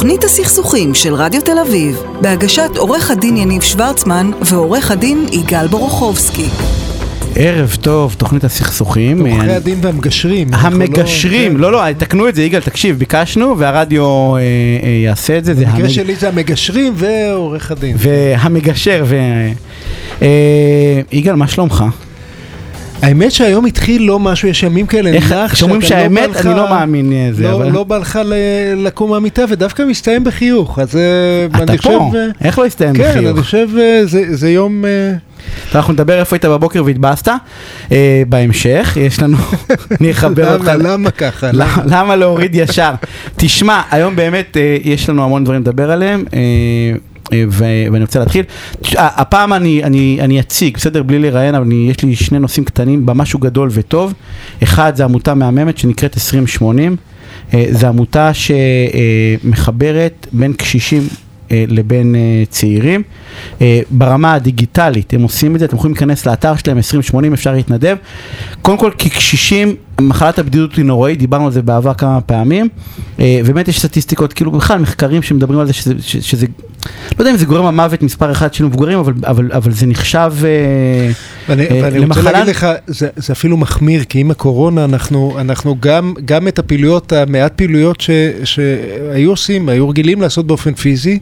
תוכנית הסכסוכים של רדיו תל אביב, בהגשת עורך הדין יניב שוורצמן ועורך הדין יגאל בורוכובסקי. ערב טוב, תוכנית הסכסוכים. עורכי אני- הדין והמגשרים. אנחנו המגשרים, כן. לא, לא, תקנו את זה, יגאל, תקשיב, ביקשנו והרדיו אה, אה, יעשה את זה. זה במקרה המג- שלי זה המגשרים ועורך הדין. והמגשר, ו... אה, יגאל, מה שלומך? האמת שהיום התחיל לא משהו, יש ימים כאלה, איך, נח כשאומרים שאתה לא שהאמת, לך- אני לא מאמין אה, זה, לא, אבל... לא בא לך לקום מהמיטה, ודווקא מסתיים בחיוך, אז אה, אתה אני חושב... פה, אה, איך לא הסתיים כן, בחיוך? אני חושב אה, זה זה יום... אה, אנחנו נדבר איפה היית בבוקר והתבאסת אה, בהמשך, יש לנו, אני אחבר אותך. למה ככה? למה- להוריד ישר? תשמע, היום באמת אה, יש לנו המון דברים לדבר עליהם. ואני רוצה להתחיל. הפעם אני, אני, אני אציג, בסדר? בלי לראיין, אבל אני, יש לי שני נושאים קטנים במשהו גדול וטוב. אחד זה עמותה מהממת שנקראת 2080. אה, זו עמותה שמחברת בין קשישים אה, לבין אה, צעירים. ברמה הדיגיטלית הם עושים את זה, אתם יכולים להיכנס לאתר שלהם 2080, אפשר להתנדב. קודם כל כי קשישים, מחלת הבדידות היא נוראית, דיברנו על זה בעבר כמה פעמים, אה, ובאמת יש סטטיסטיקות, כאילו בכלל מחקרים שמדברים על זה שזה, שזה לא יודע אם זה גורם המוות מספר אחד של מבוגרים, אבל, אבל, אבל זה נחשב אה, ואני, אה, ואני רוצה למחלה- להגיד לך, זה, זה אפילו מחמיר, כי עם הקורונה אנחנו, אנחנו גם, גם את הפעילויות, המעט פעילויות ש, שהיו עושים, היו רגילים לעשות באופן פיזי,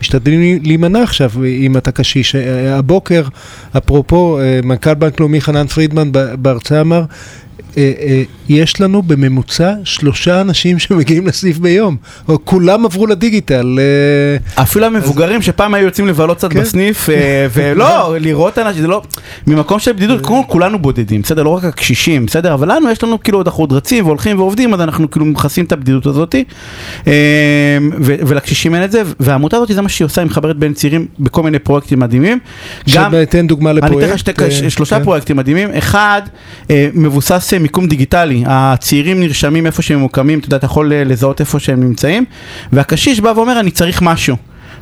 משתדלים להימנע עכשיו אם אתה קשיש. אה, הבוקר, אפרופו, מנכ"ל בנק לאומי חנן פרידמן בהרצאה אמר, יש לנו בממוצע שלושה אנשים שמגיעים לסניף ביום, או כולם עברו לדיגיטל. אה, אפילו המבוגרים שפעם היו יוצאים לבלות קצת כן. בסניף, אה, ולא, לראות אנשים, זה לא, ממקום של בדידות, כולנו בודדים, בסדר? לא רק הקשישים, בסדר? אבל לנו יש לנו כאילו, אנחנו עוד רצים והולכים ועובדים, אז אנחנו כאילו מכסים את הבדידות הזאת, אה, ולקשישים אין את זה, והעמותה הזאת זה מה שהיא עושה, היא מחברת בין צעירים בכל מיני פרויקטים מדהימים. גם, שתן דוגמה אני לפרויקט. אתן לך אה, שלושה כן. פרויקטים מדהימים, אחד אה, מבוסס אה, מיקום דיגיטלי, הצעירים נרשמים איפה שהם ממוקמים, אתה יודע, אתה יכול אה, לזהות איפה שהם נמצאים, והקשיש בא ואומר אני צריך משהו.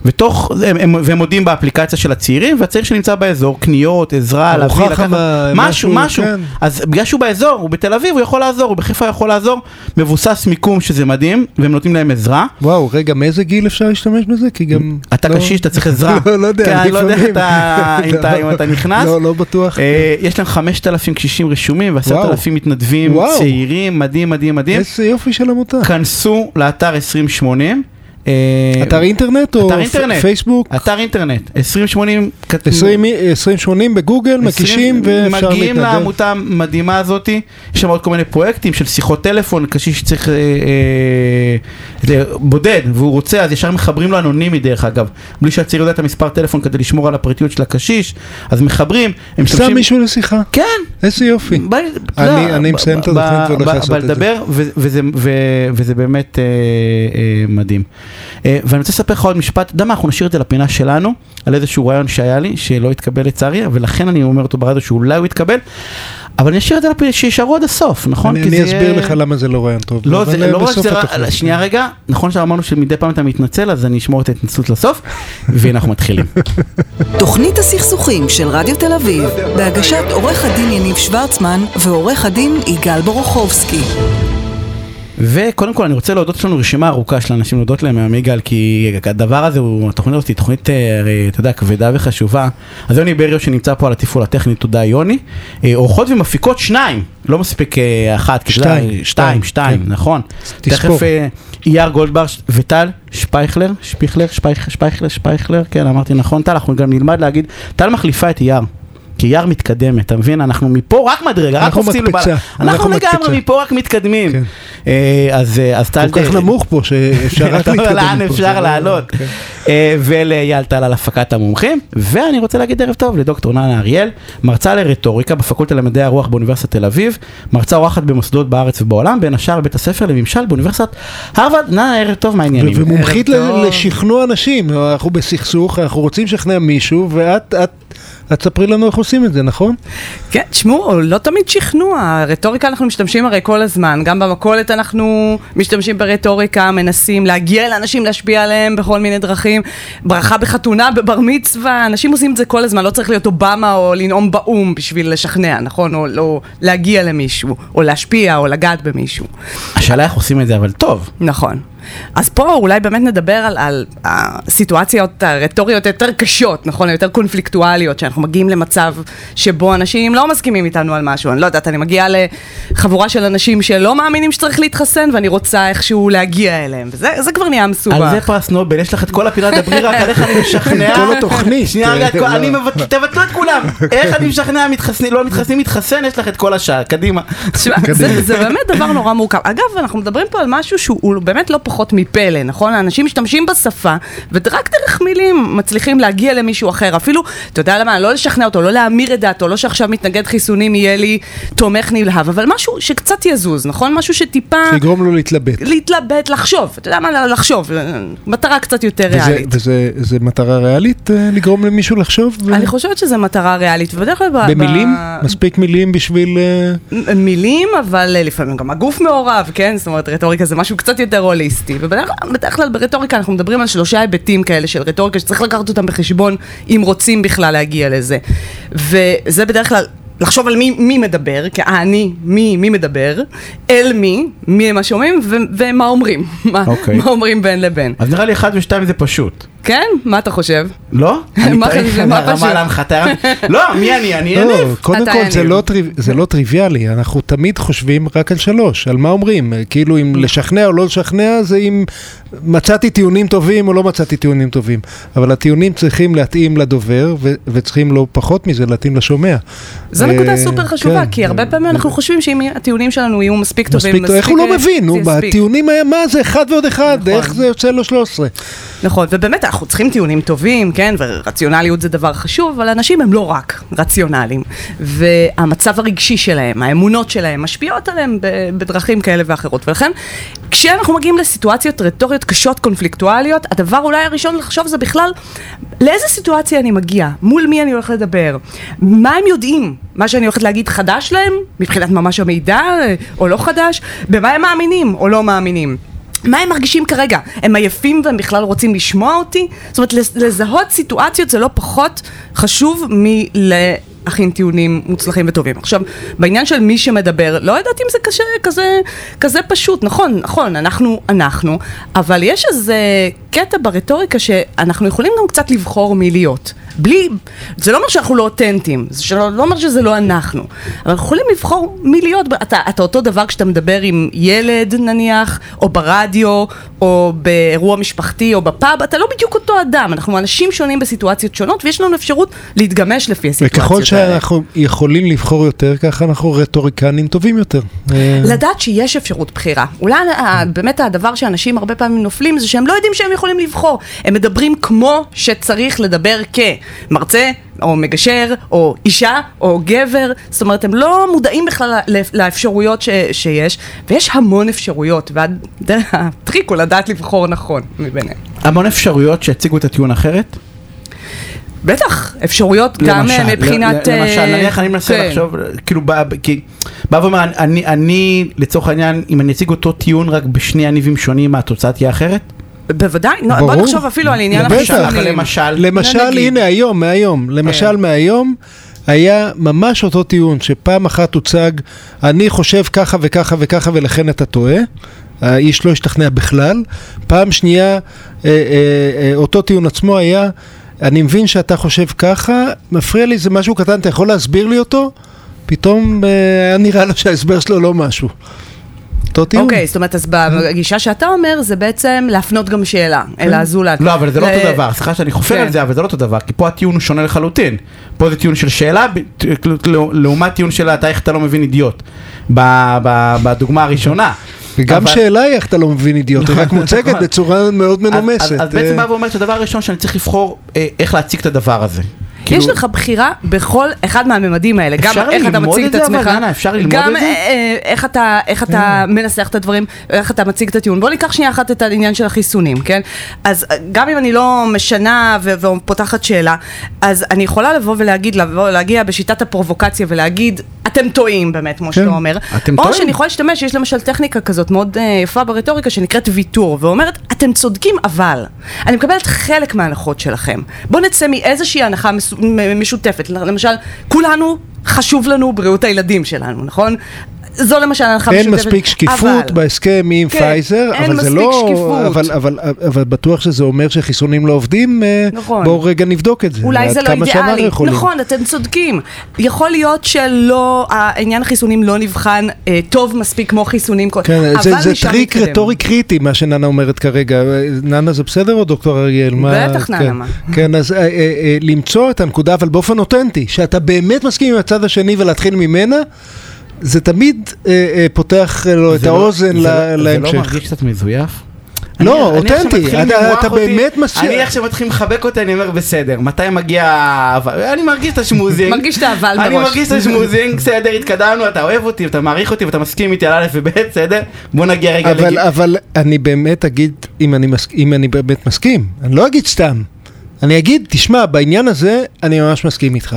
ותוך, הם, הם, והם מודיעים באפליקציה של הצעירים, והצעיר שנמצא באזור, קניות, עזרה, להביא, לקחת, משהו, משהו, משהו. כן. אז בגלל שהוא באזור, הוא בתל אביב, הוא יכול לעזור, הוא בחיפה יכול לעזור, מבוסס מיקום שזה מדהים, והם נותנים להם עזרה. וואו, רגע, מאיזה גיל אפשר להשתמש בזה? כי גם... אתה לא- קשיש, אתה צריך עזרה. לא, לא יודע, כן, אני לא יודע לפעמים. אתה- אם אתה- אם אתה נכנס. לא, לא בטוח. אה, יש להם 5,000 קשישים רשומים ועשרת וואו. אלפים מתנדבים וואו. צעירים, מדהים, מדהים, מדהים. איזה יופי של עמותה. כנסו לאתר 2080. אה, אתר אינטרנט או. פייסבוק? אתר אינטרנט, 2080. כת- 20 2080 בגוגל, מקישים ואפשר מגיעים להתנדב. לעמותה המדהימה הזאת, יש שם עוד כל מיני פרויקטים של שיחות טלפון, קשיש שצריך אה, אה, אה, בודד והוא רוצה, אז ישר מחברים לו אנונימי דרך אגב, בלי שהצעיר יודע את המספר טלפון כדי לשמור על הפרטיות של הקשיש, אז מחברים, הם שם מישהו לשיחה. כן, איזה יופי. ב- אני- ב- מסיים את התוכנית והולך לעשות את זה. וזה- ו- וזה באמת אה, אה, מדהים. אה, ואני רוצה לספר לך עוד משפט, אתה יודע מה, אנחנו נשאיר את זה לפינה שלנו, על איזשהו רעיון שהיה לי, שלא התקבל לצערי, ולכן אני אומר אותו ברדיו שאולי הוא יתקבל, אבל אני אשאיר את זה שישארו עד הסוף, נכון? אני אני אסביר יהיה- לך למה זה לא רעיון טוב. לא, זה לא רק זה. שנייה רגע, נכון שאמרנו שמדי פעם אתה מתנצל, אז אני אשמור את ההתנצלות לסוף, והנה אנחנו מתחילים. תוכנית הסכסוכים של רדיו תל אביב, בהגשת עורך הדין יניב שוורצמן ועורך הדין יגאל בורוכובסקי. וקודם כל אני רוצה להודות, יש לנו רשימה ארוכה של אנשים להודות להם מהמיגל, כי הדבר הזה, הוא, התוכנית הזאת היא תוכנית, אה, הרי, אתה יודע, כבדה וחשובה. אז יוני בריו שנמצא פה על התפעול הטכני, תודה יוני. אה, אורחות ומפיקות שניים, לא מספיק אה, אחת, שתיים, שתיים, שתיים, שתיים, כן. נכון. תספור. תכף אייר גולדבר וטל שפייכלר, שפיכלר, שפייכ- שפייכלר, שפייכלר, כן אמרתי נכון, טל, אנחנו גם נלמד להגיד, טל מחליפה את אייר. כי אייר מתקדמת, אתה מבין? אנחנו מפה רק מדרגה, רק אנחנו קופצים למעלה. אנחנו אנחנו לגמרי. מפה רק מתקדמים. כן. אה, אז אה, אז טל... כל כך נמוך פה שאפשר רק אתה אומר, להתקדם. לאן פה. אפשר זה לא- לעלות? כן. אה, ולאייל טל על הפקת המומחים, ואני רוצה להגיד ערב טוב לדוקטור ננה אריאל, מרצה לרטוריקה בפקולטה למדעי הרוח באוניברסיטת תל אביב, מרצה אורחת במוסדות בארץ ובעולם, בין השאר בבית הספר לממשל באוניברסיטת הרווארד, ננה ערב טוב, מה העניינים? ומומחית. לשכנוע אנשים, אנחנו בסכסוך, אנחנו רוצים לשכנע מישהו, ואת את- תספרי לנו איך עושים את זה, נכון? כן, תשמעו, לא תמיד שכנוע, רטוריקה אנחנו משתמשים הרי כל הזמן, גם במכולת אנחנו משתמשים ברטוריקה, מנסים להגיע לאנשים, להשפיע עליהם בכל מיני דרכים, ברכה בחתונה, בבר מצווה, אנשים עושים את זה כל הזמן, לא צריך להיות אובמה או לנאום באו"ם בשביל לשכנע, נכון? או לא להגיע למישהו, או להשפיע, או לגעת במישהו. השאלה איך עושים את זה, אבל טוב. נכון. אז פה אולי באמת נדבר על, על הסיטואציות הרטוריות היותר קשות, נכון? היותר קונפליקטואליות, שאנחנו מגיעים למצב שבו אנשים לא מסכימים איתנו על משהו. אני לא יודעת, אני מגיעה לחבורה של אנשים שלא מאמינים שצריך להתחסן, ואני רוצה איכשהו להגיע אליהם. וזה כבר נהיה מסובך. על זה פרס נובל, יש לך את כל הפינה, דברי רק על איך אני משכנע. כל התוכנית. שנייה, רגע, כל- לא. אני תבטלו את כולם. איך אני משכנע מתחסנים, לא מתחסנים, מתחסן, יש לך את כל השעה, קדימה. זה, זה באמת דבר נורא מורכב. אגב, אנחנו מדברים פה על משהו שהוא באמת לא פחות מפלא, נכון? האנשים משתמשים בשפה, ורק דרך מילים מצליחים להגיע למישהו אחר. אפילו, אתה יודע למה, לא לשכנע אותו, לא להמיר את דעתו, לא שעכשיו מתנגד חיסונים יהיה לי תומך נלהב, אבל משהו שקצת יזוז, נכון? משהו שטיפה... שיגרום לו להתלבט. להתלבט, לחשוב, אתה יודע מה, לחשוב, מטרה קצת יותר וזה- ריאלית. וזה זה מטרה ריאלית אה, לגרום למישהו לחשוב? ו- אני חושבת שזו מטרה ריאלית, ובדרך כלל... במילים? ב- מספיק מילים בשביל... אה, מילים, אבל אה, לפעמים גם הגוף מעורב, כן? זאת אומרת, רטוריקה זה משהו קצת יותר הוליסטי. ובדרך בדרך כלל ברטוריקה אנחנו מדברים על שלושה היבטים כאלה של רטוריקה שצריך לקחת אותם בחשבון אם רוצים בכלל להגיע לזה. וזה בדרך כלל... לחשוב על מי, מי מדבר, כאני, מי, מי מדבר, אל מי, מי הם השומעים ו- ומה אומרים, מה, אוקיי. מה אומרים בין לבין. אז נראה לי אחד ושתיים זה פשוט. כן? מה אתה חושב? לא? מה אני טועה, מה פשוט? להנחתה. לא, מי אני? אני לא, יניב. קודם כל זה. לא, זה לא טריוויאלי, אנחנו תמיד חושבים רק על שלוש, על מה אומרים, כאילו אם לשכנע או לא לשכנע זה אם מצאתי טיעונים טובים או לא מצאתי טיעונים טובים, אבל הטיעונים צריכים להתאים לדובר וצריכים לא פחות מזה להתאים לשומע. זו אה, נקודה סופר חשובה, כן. כי הרבה פעמים אנחנו חושבים שאם הטיעונים שלנו יהיו מספיק טובים, מספיק, איך הוא אה, לא מבין, נו. בטיעונים מה זה אחד ועוד אחד, נכון. איך זה יוצא לו 13? נכון, ובאמת אנחנו צריכים טיעונים טובים, כן, ורציונליות זה דבר חשוב, אבל אנשים הם לא רק רציונליים. והמצב הרגשי שלהם, האמונות שלהם, משפיעות עליהם בדרכים כאלה ואחרות. ולכן, כשאנחנו מגיעים לסיטואציות רטוריות קשות, קונפליקטואליות, הדבר אולי הראשון לחשוב זה בכלל, לאיזה סיטואציה אני מגיע? מול מי אני הולך לדבר? מה הם יודעים? מה שאני הולכת להגיד חדש להם? מבחינת ממש המידע, או לא חדש? במה הם מאמינים או לא מאמינים? מה הם מרגישים כרגע? הם עייפים והם בכלל רוצים לשמוע אותי? זאת אומרת, לז- לזהות סיטואציות זה לא פחות חשוב מלהכין טיעונים מוצלחים וטובים. עכשיו, בעניין של מי שמדבר, לא יודעת אם זה קשה, כזה, כזה פשוט, נכון, נכון, אנחנו, אנחנו, אבל יש איזה קטע ברטוריקה שאנחנו יכולים גם קצת לבחור מי להיות. בלי, זה לא אומר שאנחנו לא אותנטיים, זה שלא, לא אומר שזה לא אנחנו, אבל אנחנו יכולים לבחור מי להיות, אתה, אתה אותו דבר כשאתה מדבר עם ילד נניח, או ברדיו, או באירוע משפחתי, או בפאב, אתה לא בדיוק אותו אדם, אנחנו אנשים שונים בסיטואציות שונות, ויש לנו אפשרות להתגמש לפי הסיטואציות וככל האלה. שאנחנו יכולים לבחור יותר, ככה אנחנו רטוריקנים טובים יותר. אה, לדעת שיש אפשרות בחירה. אולי באמת הדבר שאנשים הרבה פעמים נופלים זה שהם לא יודעים שהם יכולים לבחור. הם מדברים כמו שצריך לדבר כמרצה, או מגשר, או אישה, או גבר. זאת אומרת, הם לא מודעים בכלל לאפשרויות ש- שיש, ויש המון אפשרויות, והטריק הוא לדעת לבחור נכון מביניהם. המון אפשרויות שיציגו את הטיעון אחרת. בטח, אפשרויות גם למשל, אה, מבחינת... למשל, אה, נניח אני מנסה כן. לחשוב, כאילו, בא- כי, בא ואומר, אני, אני, לצורך העניין, אם אני אציג אותו טיעון רק בשני יניבים שונים, התוצאה תהיה אחרת? בוודאי, נו, בוא ברור. נחשוב אפילו על עניין. החיסונים. למשל, למשל. הנה היום, מהיום, למשל כן. מהיום, היה ממש אותו טיעון, שפעם אחת הוצג, אני חושב ככה וככה וככה ולכן אתה טועה. האיש לא השתכנע בכלל. פעם שנייה, אה, אה, אה, אותו טיעון עצמו היה, אני מבין שאתה חושב ככה, מפריע לי, זה משהו קטן, אתה יכול להסביר לי אותו? פתאום אה, היה נראה לו שההסבר שלו לא משהו. אותו טיעון. אוקיי, זאת אומרת, אז בגישה שאתה אומר, זה בעצם להפנות גם שאלה אל הזולת. לא, אבל זה לא ל- אותו דבר, סליחה שאני חופר כן. על זה, אבל זה לא אותו דבר, כי פה הטיעון הוא שונה לחלוטין. פה זה טיעון של שאלה, ב- לעומת טיעון של אתה איך אתה לא מבין אידיוט, ב- ב- בדוגמה הראשונה. וגם אבל- שאלה היא איך אתה לא מבין אידיוט, היא רק נכון, מוצגת. בצורה מאוד אז- מנומסת. אז אז בעצם אה, בא ואומר שהדבר הראשון שאני צריך לבחור אה, איך להציג את הדבר הזה. כאילו- יש לך בחירה בכל אחד מהממדים האלה, גם איך אתה מציג את את אבל, עצמך, דנה, אפשר ללמוד גם את זה? אה, אה, איך אתה, איך אתה מנסח את הדברים, איך אתה מציג את הטיעון. בוא ניקח שנייה אחת את העניין של החיסונים, כן? אז אה, גם אם אני לא משנה ופותחת שאלה, אז אני יכולה לבוא ולהגיד, לבוא, להגיע בשיטת הפרובוקציה ולהגיד, אתם טועים באמת, כמו שאתה אומר. אתם או טועים. שאני יכולה להשתמש, יש למשל טכניקה כזאת מאוד אה, יפה ברטוריקה שנקראת ויתור, ואומרת, אתם צודקים, אבל אני מקבלת חלק מההנחות שלכם. בואו נצא מאיזושהי הנחה מס- מ- משותפת. למשל, כולנו, חשוב לנו בריאות הילדים שלנו, נכון? זו למשל הנחה אין משותפת. מספיק שקיפות אבל- בהסכם עם כן, פייזר, אין אבל זה לא... שקיפות. אבל, אבל, אבל בטוח שזה אומר שחיסונים לא עובדים, אה, נכון. בואו רגע נבדוק את זה. אולי זה לא אידיאלי. נכון, אתם צודקים. יכול להיות שלא, העניין החיסונים לא נבחן אה, טוב מספיק כמו חיסונים, כל- כן, אבל זה, זה טריק נתקדם. רטורי קריטי, מה שננה אומרת כרגע. אה, ננה זה בסדר או דוקטור אריאל? בטח, ננה, כן. מה? כן, אז אה, אה, אה, למצוא את הנקודה, אבל באופן אותנטי, שאתה באמת מסכים עם הצד השני ולהתחיל ממנה, זה תמיד אה, אה, פותח אה, לו את זה לא- האוזן זה לא- זה להמשך. לא מרגיש קצת מזויף? לא, אני- אני אותנטי, אתה- באמת מסכים. אני עכשיו מתחיל לחבק אותי, אני אומר בסדר, מתי מגיע... האהבה?" אני מרגיש את השמוזינג. מרגיש את האבל אני מראש. מרגיש את השמוזינג, בסדר, התקדמנו, אתה אוהב אותי, אתה מעריך אותי ואתה מסכים איתי על א' וב', בסדר? בוא נגיע רגע אבל, לגיל. אבל אני באמת אגיד, אם אני, מס, אם אני באמת מסכים, אני לא אגיד סתם. אני אגיד, תשמע, בעניין הזה אני ממש מסכים איתך.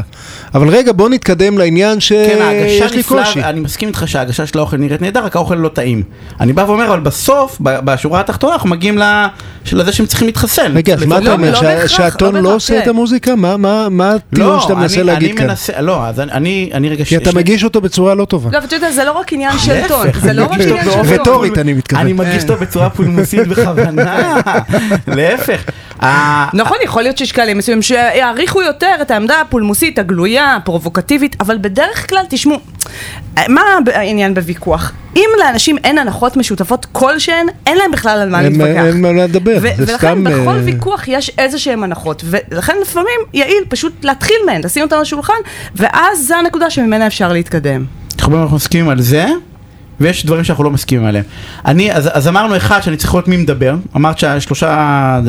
אבל רגע, בוא נתקדם לעניין כן, שיש ההגשה לי נפלאה, קושי. אני מסכים איתך שההגשה של האוכל נראית נהדר, רק האוכל לא טעים. אני בא ואומר, אבל בסוף, ב- בשורה התחתונה, אנחנו מגיעים ל- לזה שהם צריכים להתחסן. רגע, אז מה לפעמים- אתה אומר, לא שה- בהכרח, שהטון לא לא עושה את. המוזיקה? מה- מה מה הטיעון לא, שאתה מנסה אני- להגיד אני כאן? מנסה, לא, אז אני- אני אני רגע... כי אתה ש- מגיש אותו בצורה לא טובה. לא, אבל אתה יודע, זה לא רק עניין של להפך, טון, זה אני לא רק מרגיש עניין טוב של באופן- טון. רטורית אני מתכוון. אני מרגיש אותו בצורה פולמוסית בכוונה, להפך. ה- נכון, יכול להיות שיש כאלה מסוימים שיעריכו יותר את העמדה הפולמוסית, הגלויה, הפרובוקטיבית, אבל בדרך כלל, תשמעו, מה העניין בוויכוח? אם לאנשים אין הנחות משותפות כלשהן, אין להם בכלל על מה להתווכח. אין מה לדבר, זה ולכן סתם, בכל אה, ויכוח יש איזה שהם הנחות, ולכן לפעמים יעיל פשוט להתחיל מהן, לשים אותן על השולחן, ואז זה הנקודה שממנה אפשר להתקדם. אנחנו מסכימים על זה, ויש דברים שאנחנו לא מסכימים עליהם. אני, אז, אז אמרנו אחד שאני צריך לראות מי מדבר, אמרת שהשלושה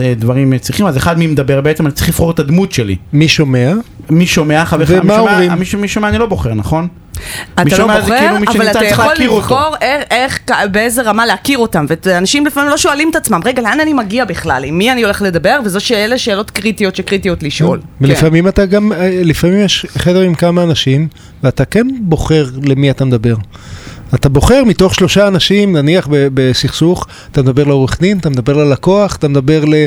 אה, דברים צריכים, אז אחד מי מדבר בעצם, אני צריך לבחור את הדמות שלי. מי שומע? מי שומע, חבר ומה מי שומע- אומרים? מי, ש- מי שומע אני לא בוחר, נכון? אתה לא שומע בוחר, כאילו אבל אתה צריך יכול. לבחור איך, איך, באיזה רמה להכיר אותם. ואנשים לפעמים לא שואלים את עצמם, רגע, לאן אני מגיע בכלל? עם מי אני הולך לדבר? וזו שאלה שאלות קריטיות שקריטיות לשאול. כן. ולפעמים אתה גם, אה, לפעמים יש חדר עם כמה אנשים, ואתה כן בוחר למי אתה מדבר. אתה בוחר מתוך שלושה אנשים, נניח ב- בסכסוך, אתה מדבר לעורך דין, אתה מדבר ללקוח, אתה מדבר ל, אה,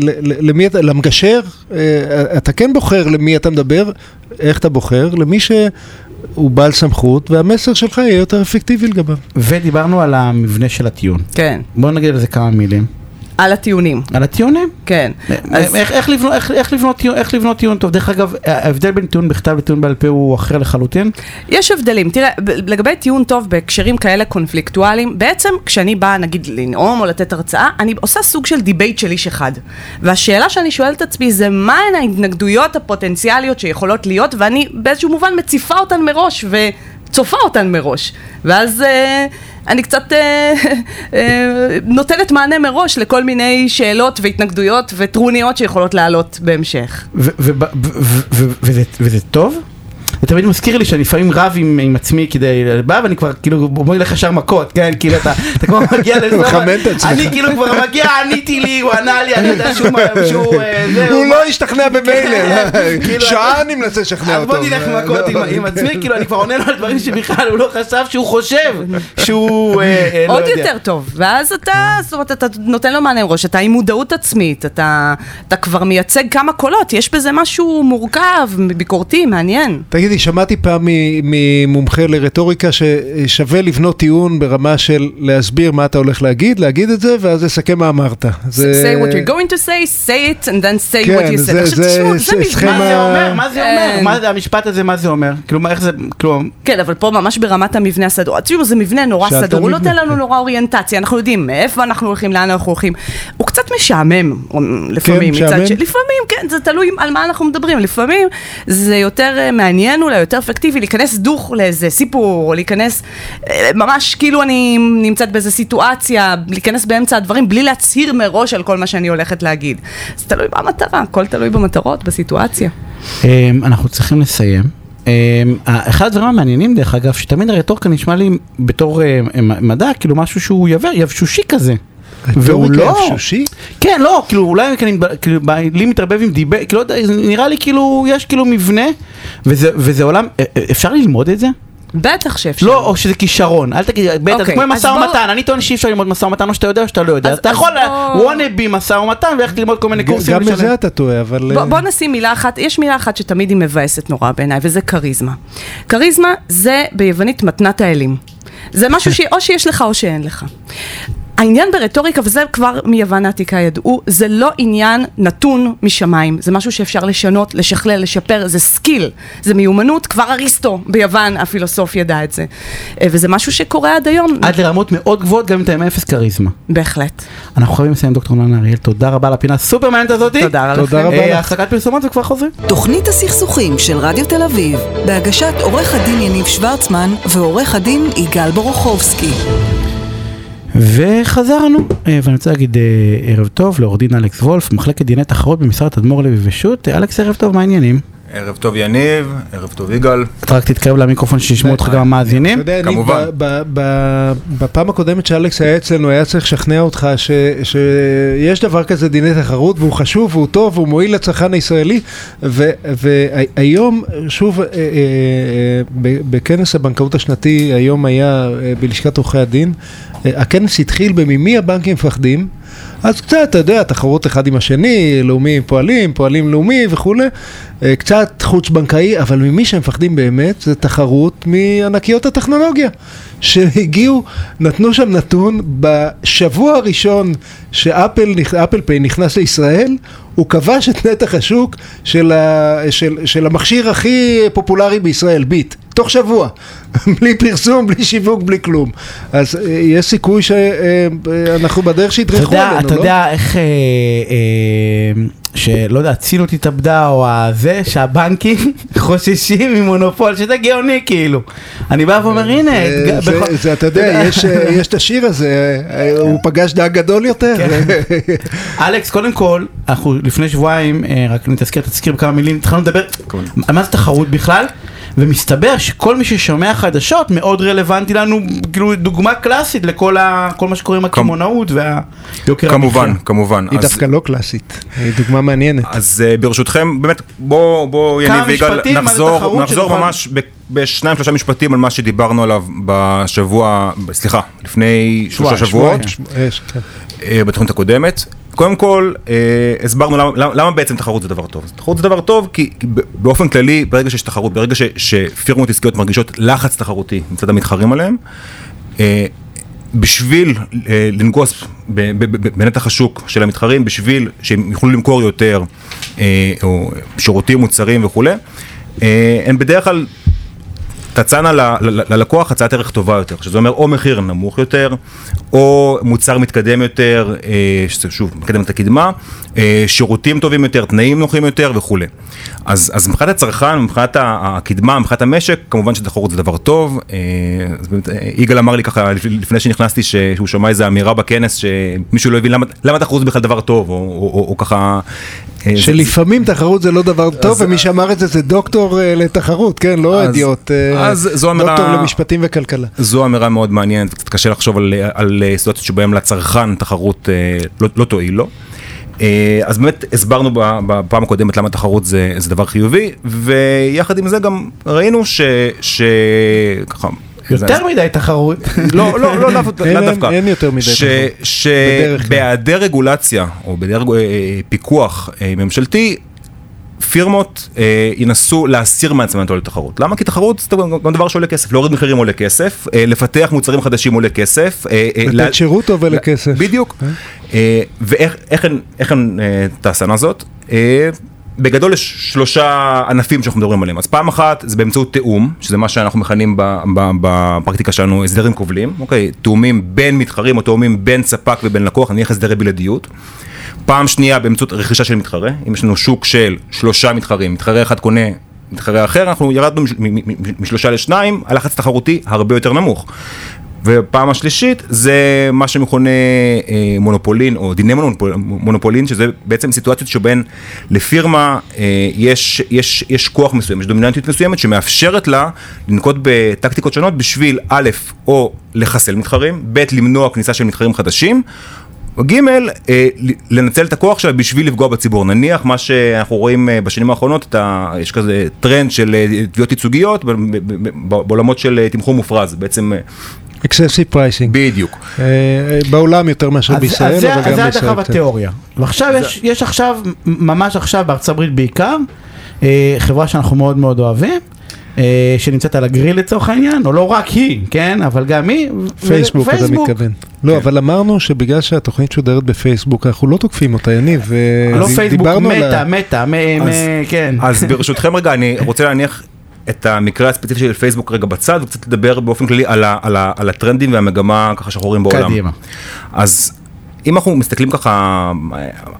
ל, ל, למי אתה, למגשר, אה, אתה כן בוחר למי אתה מדבר, איך אתה בוחר? למי שהוא בעל סמכות, והמסר שלך יהיה יותר אפקטיבי לגביו. ודיברנו על המבנה של הטיעון. כן, בואו נגיד על זה כמה מילים. על הטיעונים, על הטיעונים? כן. אז- איך, איך, לבנות, איך, איך, לבנות טיעון, איך לבנות טיעון טוב? דרך אגב, ההבדל בין טיעון בכתב לטיעון בעל פה הוא אחר לחלוטין. יש הבדלים. תראה, לגבי טיעון טוב בהקשרים כאלה קונפליקטואליים, בעצם כשאני באה נגיד לנאום או לתת הרצאה, אני עושה סוג של debate של איש אחד. והשאלה שאני שואלת את עצמי זה מהן ההתנגדויות הפוטנציאליות שיכולות להיות, ואני באיזשהו מובן מציפה אותן מראש וצופה אותן מראש. ואז אה, אני קצת אה, אה, נותנת מענה מראש לכל מיני שאלות והתנגדויות וטרוניות שיכולות לעלות בהמשך. וזה טוב? זה תמיד מזכיר לי שאני לפעמים רב עם, עם עצמי כדי, בא ואני כבר כאילו בוא נלך ישר מכות, כן, כאילו אתה, אתה כבר מגיע לזה. אני כאילו כבר מגיע, עניתי לי, הוא ענה לי, אני יודע שהוא, שהוא, אה, הוא לא השתכנע במילא, כאילו, שעה אני מנסה לשכנע אז אותו. בוא נלך מכות עם- עם עצמי, כאילו אני כבר עונה לו על דברים שבכלל הוא לא חשב שהוא חושב שהוא, אה, אה, לא עוד. יותר טוב, ואז אתה, זאת אומרת, אתה נותן לו מענה ראש, אתה עם מודעות עצמית, אתה, אתה כבר מייצג כמה קולות, יש בזה משהו מורכב, ביקורתי, מעניין. תגידי, שמעתי פעם מ- ממומחה לרטוריקה ששווה לבנות טיעון ברמה של להסביר מה אתה הולך להגיד, להגיד את זה, ואז לסכם מה אמרת. זה- say what you're going to say, say it, and then say כן, what you זה- said. עכשיו זה- תשמעו, זה. סכמה- מה זה אומר? מה זה אומר? כן. מה זה המשפט הזה, מה זה אומר? כלומר, איך זה, כלומר, כן, אבל פה ממש ברמת המבנה הסדור. תראו, זה מבנה נורא סדור, הוא נותן לנו כן. נורא אוריינטציה, אנחנו יודעים מאיפה אנחנו הולכים, לאן אנחנו הולכים. הוא קצת משעמם לפעמים, משעמם? מצד ש... לפעמים, כן, זה תלוי על מה אנחנו מדברים. לפעמים זה יותר אה, מעניין אולי, יותר אפקטיבי, להיכנס דוך לאיזה סיפור, או להיכנס אה, ממש כאילו אני נמצאת באיזה סיטואציה, להיכנס באמצע הדברים, בלי להצהיר מראש על כל מה שאני הולכת להגיד. זה תלוי במטרה, הכל תלוי במטרות, בסיטואציה. אמ, אנחנו צריכים לסיים. אמ, אחד הדברים המעניינים דרך אגב, שתמיד הרטוריקה נשמע לי בתור אה, מדע, כאילו משהו שהוא יבש- יבשושי כזה. והוא לא, יבשושי? כן לא, כאילו אולי אני, כאילו, לי מתערבב עם דיבר, כאילו, לא נראה לי כאילו, יש כאילו מבנה, וזה, וזה עולם, אה, אה, אפשר ללמוד את זה? בטח שאפשר. לא, או שזה כישרון, אל תגיד, בטח, זה אוקיי, כמו משא בוא- ומתן, אני טוען שאי אפשר ללמוד משא ומתן, או שאתה יודע או שאתה לא יודע, אז- אתה אז יכול, בוא- wanna be משא ומתן, ולכת ללמוד כל מיני קורסים. גם. בזה אתה טועה, אבל... בוא, אה, בוא נשים מילה אחת, יש מילה אחת שתמיד היא מבאסת נורא בעיניי, וזה כריזמה. כריזמה זה ביוונית מתנת האלים. זה משהו שאו שיש לך או שאין לך. העניין ברטוריקה, וזה כבר מיוון העתיקה ידעו, זה לא עניין נתון משמיים, זה משהו שאפשר לשנות, לשכלל, לשפר, זה skill, זה מיומנות, כבר אריסטו ביוון הפילוסוף ידע את זה. אה, וזה משהו שקורה עד היום. עד לרמות מאוד גבוהות, גם אם אתה עם אפס כריזמה. בהחלט. אנחנו חייבים לסיים דוקטור ננה אריאל, תודה רבה על הפינה הסופר מעניינת הזאתי. תודה תודה לכם. רבה אה, לך. הפסקת פרסומות וכבר חוזרים. תוכנית הסכסוכים של רדיו תל אביב, בהגשת עורך הדין יניב שוורצמן ועורך הדין יגאל בורוכובסקי. וחזרנו, אה, ואני רוצה להגיד אה, ערב טוב לעורך דין אלכס וולף, מחלקת דיני תחרות במשרד תדמור לוי ושות'. אה, אלכס, ערב טוב, מה העניינים? ערב טוב יניב, ערב טוב יגאל. אתה רק תתקרב למיקרופון שישמעו אותך גם המאזינים. אתה יודע, אני כמובן. ב- ב- ב- בפעם הקודמת שאלכס היה אצלנו, היה צריך לשכנע אותך ש- שיש דבר כזה דיני תחרות, והוא חשוב, והוא טוב, והוא מועיל לצרכן הישראלי, והיום, שוב, אה, אה, אה, ב- בכנס הבנקאות השנתי, היום היה אה, בלשכת עורכי הדין, אה, הכנס התחיל בממי הבנקים מפחדים. אז קצת, אתה יודע, תחרות אחד עם השני, לאומי עם פועלים, פועלים לאומי וכולי, אה, קצת חוץ בנקאי, אבל ממי שהם מפחדים באמת זה תחרות מענקיות הטכנולוגיה, שהגיעו, נתנו שם נתון, בשבוע הראשון שאפל אפל פיי נכנס לישראל, הוא כבש את נתח השוק של, ה, של, של המכשיר הכי פופולרי בישראל, ביט, תוך שבוע, בלי פרסום, בלי שיווק, בלי כלום. אז אה, יש סיכוי שאנחנו בדרך אתה שידרכו עלינו, אתה לא? יודע איך, אה, אה, שלא יודע, ציניות התאבדה או הזה, שהבנקים חוששים ממונופול, שזה גאוני כאילו. אני בא ואומר, הנה, זה- ג- זה- בכל- זה, אתה יודע, יש, אה, יש את השיר הזה, הוא פגש דג גדול יותר. כן. אלכס, קודם כל, אנחנו לפני שבועיים, רק נתזכר, תזכיר בכמה מילים, התחלנו לדבר על מה זה תחרות בכלל, ומסתבר שכל מי ששומע חדשות מאוד רלוונטי לנו, כאילו דוגמה קלאסית לכל ה, כל מה שקורה עם הקמעונאות והיוקר כמובן, כמובן. היא אז- דווקא לא קלאסית, היא דוגמה מעניינת. אז אה, ברשותכם, באמת, בוא, בוא יניב ויגאל, נחזור, נחזור שנוכל- ממש ב- בשניים שלושה משפטים על מה שדיברנו עליו בשבוע, סליחה, לפני שלושה שבועות, כן. אה, בתוכנית הקודמת. קודם כל, אה, הסברנו למה, למה, למה בעצם תחרות זה דבר טוב. תחרות זה דבר טוב כי כי באופן כללי, ברגע שיש תחרות, ברגע ש, שפירמות עסקיות מרגישות לחץ תחרותי מצד המתחרים עליהם, אה, בשביל אה, לנגוס בנתח השוק של המתחרים, בשביל שהם יוכלו למכור יותר, אה, או שירותים, מוצרים וכולי, אה, הם בדרך כלל תצענה ללקוח הצעת ערך טובה יותר, שזה אומר או מחיר נמוך יותר, או מוצר מתקדם יותר, אה, שזה שוב מקדם את הקדמה, אה, שירותים טובים יותר, תנאים נוחים יותר וכולי. אז, אז מבחינת הצרכן, מבחינת הקדמה, מבחינת המשק, כמובן שתחרות זה דבר טוב. אה, אז באמת, יגאל אמר לי ככה לפ- לפני שנכנסתי, שהוא שמע איזו אמירה בכנס, שמישהו לא הבין למה, למה תחרות זה בכלל דבר טוב, או, או, או, או ככה... זה- שלפעמים תחרות זה לא דבר טוב, ומי שאמר את זה זה דוקטור אה, לתחרות, כן, לא אידיוט. אה, דוקטור למשפטים וכלכלה. זו אמירה מאוד מעניינת, קצת קשה לחשוב על, אה, סיטואציות שבהן לצרכן תחרות לא, לא תועיל לו. אז באמת הסברנו בפעם הקודמת למה תחרות זה, זה דבר חיובי, ויחד עם זה גם ראינו ש... יותר מדי תחרות. לא, לא, לא, דווקא. אין יותר מדי תחרות. שבהיעדר רגולציה, או בהיעדר אה, פיקוח אה, ממשלתי, פירמות אה, ינסו להסיר מעצמן את התחרות. למה? כי תחרות זה גם דבר שעולה כסף. להוריד מחירים עולה כסף, אה, לפתח מוצרים חדשים עולה כסף. אה, אה, לתת לה- שירות טוב עולה לה- כסף. בדיוק. אה, ואיך איך הן- איך הן אה, תעשנה זאת? אה, בגדול יש שלושה ענפים שאנחנו מדברים עליהם. אז פעם אחת זה באמצעות תיאום, שזה מה שאנחנו מכנים בפרקטיקה שלנו הסדרים כובלים, אוקיי? תיאומים בין מתחרים או תיאומים בין ספק ובין לקוח, נניח הסדרי בלעדיות. פעם שנייה באמצעות רכישה של מתחרה, אם יש לנו שוק של שלושה מתחרים, מתחרה אחד קונה מתחרה אחר, אנחנו ירדנו משלושה לשניים, הלחץ תחרותי הרבה יותר נמוך. ופעם השלישית זה מה שמכונה אה, מונופולין או דיני מונופול, מונופולין שזה בעצם סיטואציות שבהן לפירמה אה, יש, יש, יש כוח מסוים, יש דומיננטיות מסוימת שמאפשרת לה לנקוט בטקטיקות שונות בשביל א' או לחסל מתחרים, ב' למנוע כניסה של מתחרים חדשים ג' אה, לנצל את הכוח שלה בשביל לפגוע בציבור. נניח מה שאנחנו רואים אה, בשנים האחרונות, את ה, יש כזה טרנד של אה, תביעות ייצוגיות בעולמות של תמחור מופרז, בעצם אה, excessive pricing. בדיוק. בעולם יותר מאשר בישראל, אז זה- אבל אז גם זה בישראל. הדרך קצת. בתיאוריה. ועכשיו יש- יש עכשיו, ממש עכשיו בארצות הברית בעיקר, אה, חברה שאנחנו מאוד מאוד אוהבים, אה, שנמצאת על הגריל לצורך העניין, או לא רק היא, כן, אבל גם היא. פייסבוק, אתה. מתכוון. לא, אבל אמרנו שבגלל שהתוכנית שודרת בפייסבוק, אנחנו לא תוקפים אותה, יניב. לא פייסבוק, מטה, מטה, כן. אז ברשותכם רגע, אני רוצה להניח את המקרה הספציפי של פייסבוק רגע בצד, וקצת לדבר באופן כללי על, ה, על, ה, על הטרנדים והמגמה ככה שאנחנו רואים בעולם. קדימה. אז אם אנחנו מסתכלים ככה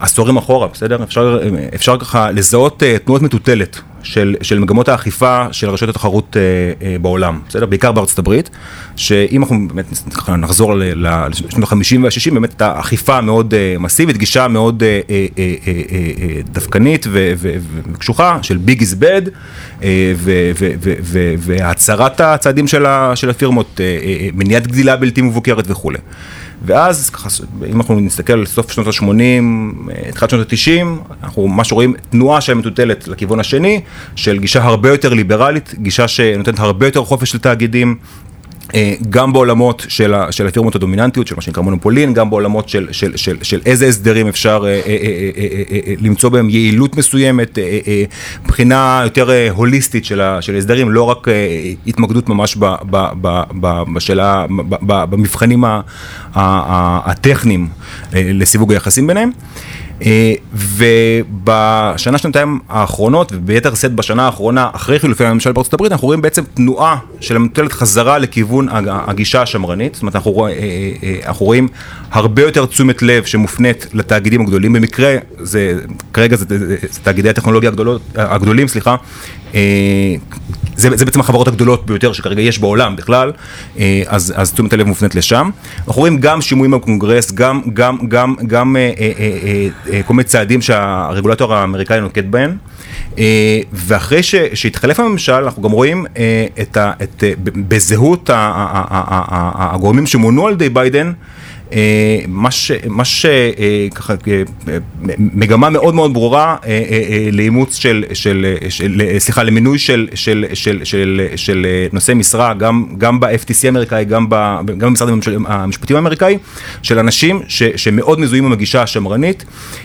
עשורים אחורה, בסדר? אפשר, אפשר ככה לזהות אה, תנועות מטוטלת של, של מגמות האכיפה של רשויות התחרות אה, אה, בעולם, בסדר? בעיקר בארצות הברית, שאם אנחנו באמת נחזור לשנות ה-50 וה-60, באמת הייתה אכיפה מאוד אה, מסיבית, גישה מאוד אה, אה, אה, אה, אה, דווקנית ו- ו- וקשוחה של ביג איז בד, והצהרת הצעדים של ה- של הפירמות, אה, אה, אה, מניעת גדילה בלתי מבוקרת וכולי. ואז ככה, אם אנחנו נסתכל על סוף שנות ה-80, תחילת שנות ה-90, אנחנו ממש רואים תנועה של מטוטלת לכיוון השני, של גישה הרבה יותר ליברלית, גישה שנותנת הרבה יותר חופש לתאגידים. אה, גם בעולמות של, ה, של הפירמות הדומיננטיות, של מה שנקרא מונופולין, גם בעולמות של, של, של, של איזה הסדרים אפשר אה, אה, למצוא בהם יעילות מסוימת, אה, בחינה יותר הוליסטית של, ה, של הסדרים, לא רק התמקדות ממש ב, ב, ב, ב, בשאלה, ב, ב, במבחנים ה, ה, ה, הטכניים לסיווג היחסים ביניהם. ובשנה שנתיים האחרונות, וביתר שאת בשנה האחרונה, אחרי חילופי הממשל בארצות הברית, אנחנו רואים בעצם תנועה של המטולת חזרה לכיוון הג- הגישה השמרנית. זאת אומרת, אנחנו, רוא- אה, אה, אה, אנחנו רואים הרבה יותר תשומת לב שמופנית לתאגידים הגדולים. במקרה, זה, כרגע זה, זה, זה תאגידי הטכנולוגיה הגדולות, הגדולים, סליחה. אה, זה, זה בעצם החברות הגדולות ביותר שכרגע יש בעולם בכלל, אה, אז, אז תשומת הלב מופנית לשם. אנחנו רואים גם שימועים בקונגרס, גם, גם, גם, גם אה, אה, אה, אה, כל מיני צעדים שהרגולטור האמריקאי נוקט בהם. אה, ואחרי ש, שהתחלף הממשל, אנחנו גם רואים אה, את ה, את, אה, בזהות הגורמים שמונו על ידי ביידן, אה, מה ש... מה ש... אה, אה, אה, מגמה מאוד מאוד ברורה אה, אה, אה, לאימוץ של... של... של... אה, סליחה, למינוי של... של... של... של... של אה, נושאי משרה, גם, גם ב-FTC האמריקאי, גם, ב... גם במשרד המשפטים האמריקאי, של אנשים ש... שמאוד מזוהים עם הגישה השמרנית,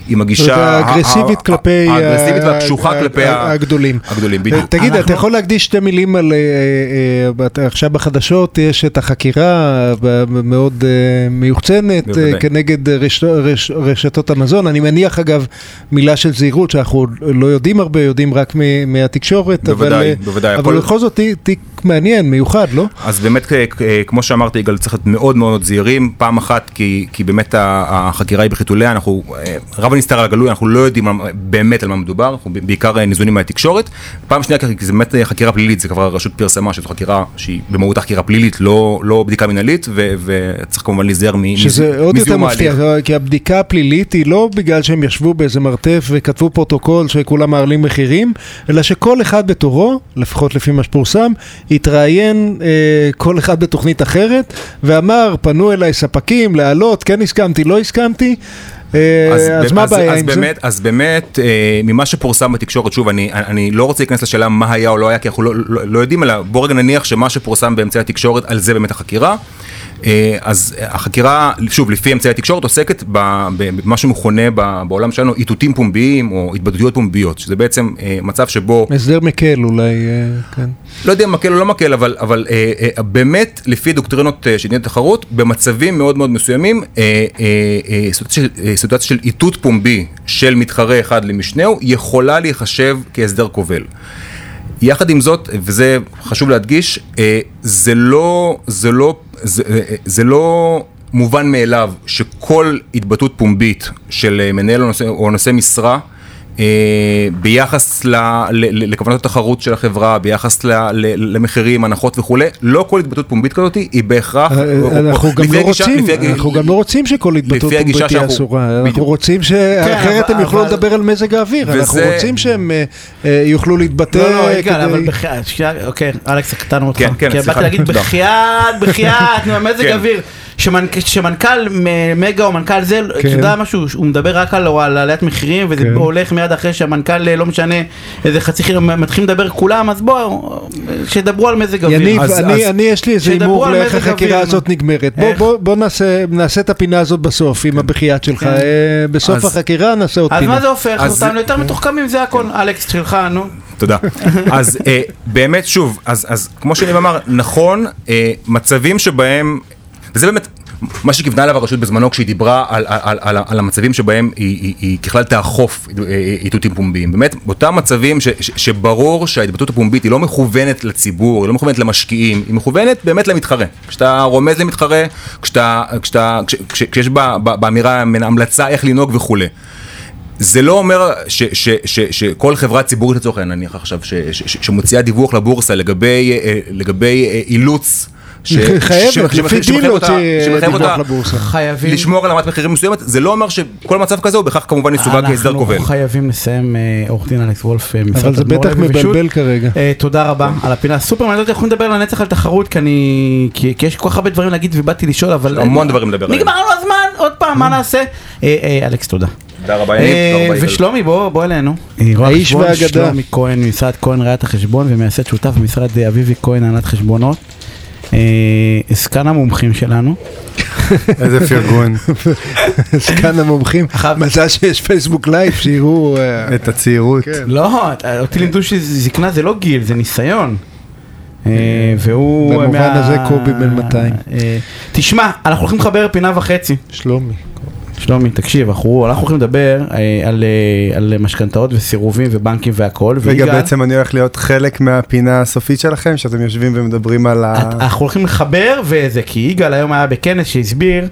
עם הגישה... האגרסיבית כלפי... האגרסיבית והקשוחה כלפי הגדולים. הגדולים, בדיוק. תגיד, אתה יכול להקדיש שתי מילים על... אה, אה, אה, עכשיו בחדשות יש את החקירה המאוד אה, מיוחצנת אה. כנגד רש- רש- רשתות המזון. אני מניח, אגב, מילה של זהירות, שאנחנו לא יודעים הרבה, יודעים רק מ- מהתקשורת. אבל, בוודאי, אה, בוודאי, אבל הכל- בכל זאת תיק- מעניין, מיוחד, לא? אז באמת, אה, אה, כמו שאמרתי, יגאל, צריך להיות מאוד מאוד זהירים. פעם אחת, כי, כי באמת החקירה היא בחיתוליה, אנחנו, אה, רב הנסתר על הגלוי, אנחנו לא יודעים באמת על מה מדובר, אנחנו בעיקר אה, ניזונים מהתקשורת. פעם שנייה, כי זה באמת אה, חקירה פלילית, זה כבר הרשות פרסמה שזו חקירה שהיא במהותה חקירה פלילית, לא, לא בדיקה מנהלית, ו, וצריך כמובן להיזהר מ- שזה עוד יותר מפתיע. כי הבדיקה הפלילית היא לא בגלל שהם ישבו באיזה מרתף וכתבו פרוטוקול שכולם מעלים מחירים, אלא שכל אחד בתורו, לפחות לפי מה שפורסם, התראיין אה, כל אחד בתוכנית אחרת, ואמר, פנו אליי ספקים להעלות, כן הסכמתי, לא הסכמתי. אה, אז ב- מה הבעיה אז עם באמת, אז באמת, אה, ממה שפורסם בתקשורת, שוב, אני, אני לא רוצה להיכנס לשאלה מה היה או לא היה, כי אנחנו לא, לא, לא יודעים, אלא בוא רגע נניח שמה שפורסם באמצעי התקשורת, על זה באמת החקירה. אה, אז החקירה, שוב, לפי אמצעי התקשורת, עוסקת במה שמכונה בעולם שלנו איתותים פומביים או התבטאויות פומביות, שזה בעצם אה, מצב שבו... הסדר מקל אולי, אה, כן. לא יודע אם מקל או לא מקל, אבל, אבל באמת, לפי דוקטרינות של דיני תחרות, במצבים מאוד מאוד מסוימים, סיטואציה של איתות פומבי של מתחרה אחד למשנהו, יכולה להיחשב כהסדר כובל. יחד עם זאת, וזה חשוב להדגיש, אה, זה לא, זה לא, זה, אה, זה לא מובן מאליו שכל התבטאות פומבית של אה, מנהל או נושא, או נושא משרה, ביחס ל, ל, ל, לכוונות התחרות של החברה, ביחס ל, ל, למחירים, הנחות וכולי, לא כל התבטאות פומבית כזאת היא בהכרח, אה, או- אנחנו גם לא רוצים, אנחנו גם לא רוצים שכל התבטאות פומבית תהיה שאנחנו- אסורה. אנחנו רוצים שאחרת הם אבל- יוכלו לדבר על מזג האוויר, אנחנו רוצים שהם אה, אה, יוכלו להתבטא לא, לא, כדי- אבל בחייאת, אוקיי, אלכס, קטענו אותך. כן, כן, כי סליחה, באתי להגיד. בחייאת, בחייאת, מזג כן. אוויר. שמנכ- שמנכ"ל מ- מגה או מנכ"ל זה, אתה כן. יודע משהו, הוא מדבר רק על על העליית מחירים וזה כן. הולך מיד אחרי שהמנכ"ל אה, לא משנה איזה חצי חיר, מתחילים לדבר כולם, אז בואו, שידברו על מזג אוויר. יניב, אז- אני, אז- אני יש לי איזה הימור לאיך החקירה הזאת. נגמרת. בוא, איך? בוא, בוא נעשה, נעשה את הפינה הזאת בסוף, עם הבחיית שלך. כן. אה, בסוף אז- החקירה נעשה עוד אז פינה. מה זה הופך אז- אותנו יותר מתוחכמים זה הכל, אלכס שלך, נו. תודה. אז אה, באמת, שוב, אז, אז כמו שאני אמר, נכון, מצבים שבהם, וזה באמת מה שכיוונה אליו הרשות בזמנו כשהיא דיברה על, על, על, על המצבים שבהם היא, היא, היא ככלל תאכוף אה, איתותים פומביים. באמת, באותם מצבים ש, ש, שברור שההתבטאות הפומבית היא לא מכוונת לציבור, היא לא מכוונת למשקיעים, היא מכוונת באמת למתחרה. כשאתה רומז למתחרה, כשאתה, כשאתה, כש, כש, כשיש בה- בה- באמירה המלצה איך לנהוג וכולי. זה לא אומר ש, ש, ש, שכל חברה ציבורית לצורך העניין, נניח עכשיו, ש, ש, ש, שמוציאה דיווח לבורסה לגבי, אה, לגבי אה, אילוץ. חייבת, לפי שמחייב- דין להוציא, דיווח אותה לבורסה. חייבים. לשמור על רמת מחירים מסוימת, זה לא אומר שכל מצב כזה הוא בהכרח כמובן יסווג כהסדר כובל. אנחנו חייבים לסיים, אה, עורך דין אלכס וולף, אה, אבל זה בטח. מבלבל כרגע. אה, תודה רבה על הפינה סופר מעניינת, אנחנו נדבר לנצח על תחרות, כי אני, כי כי יש כל כך הרבה דברים להגיד ובאתי לשאול, אבל... המון דברים לדבר עליהם. נגמר לנו הזמן, עוד פעם, מה נעשה? אה, אה, אלכס, תודה. רבה אה, יניב. ושלומי, בוא בוא אלינו. אה, האיש והאגדה. שלומי כהן, ממשרד כהן ראיית החשבון ומייסד שותף במשרד אה, אביבי כהן הנהלת חשבונות. אה, זקן המומחים שלנו. איזה פרגון. כאן המומחים, מזל שיש פייסבוק live, שיראו... אה, את הצעירות. כן. לא, אותי לימדו שזקנה זה לא גיל, זה ניסיון. אה, והוא... במובן הזה קובי בן 200. אה, תשמע, אנחנו הולכים לחבר פינה וחצי. שלומי. שלומי, תקשיב, אנחנו אנחנו הולכים לדבר אה, על, אה, על משכנתאות וסירובים ובנקים והכל. רגע, ויגאל, בעצם אני הולך להיות חלק מהפינה הסופית שלכם, שאתם יושבים ומדברים על ה... את- אנחנו הולכים לחבר וזה, כי יגאל היום היה בכנס שהסביר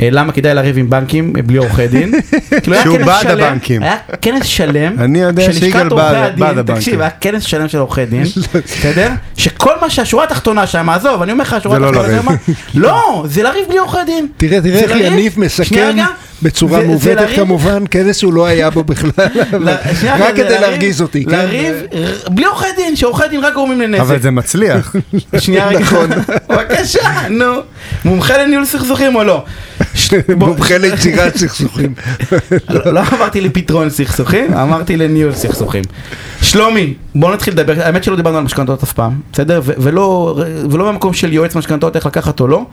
אה, למה כדאי לריב עם בנקים אה, בלי עורכי דין. כאילו, שהוא בעד שלם- הבנקים. היה כנס שלם. אני יודע שיגאל בעד- הבנקים. תקשיב, היה כנס שלם של עורכי דין, בסדר? שכל מה שהשורה התחתונה שם, עזוב, אני אומר לך, השורה זה לא התחתונה. שם, לא, זה לריב בלי עורכי דין. תראה, תראה זה איך יניב מסכם. בצורה מעוותת לריב- כמובן, כנס שהוא לא היה בו בכלל, אבל רק כדי לריב- להרגיז אותי. כן? לריב בלי עורכי דין, שעורכי דין רק גורמים לנזק. אבל זה מצליח. שנייה רגע. נכון. בבקשה, נו. מומחה לניהול סכסוכים או לא? מומחה ליצירת סכסוכים. לא לא אמרתי לפתרון סכסוכים, אמרתי לניהול סכסוכים. שלומי, בוא נתחיל לדבר, האמת שלא דיברנו על משכנתאות אף פעם, בסדר? ולא, במקום של יועץ משכנתאות איך לקחת או לא,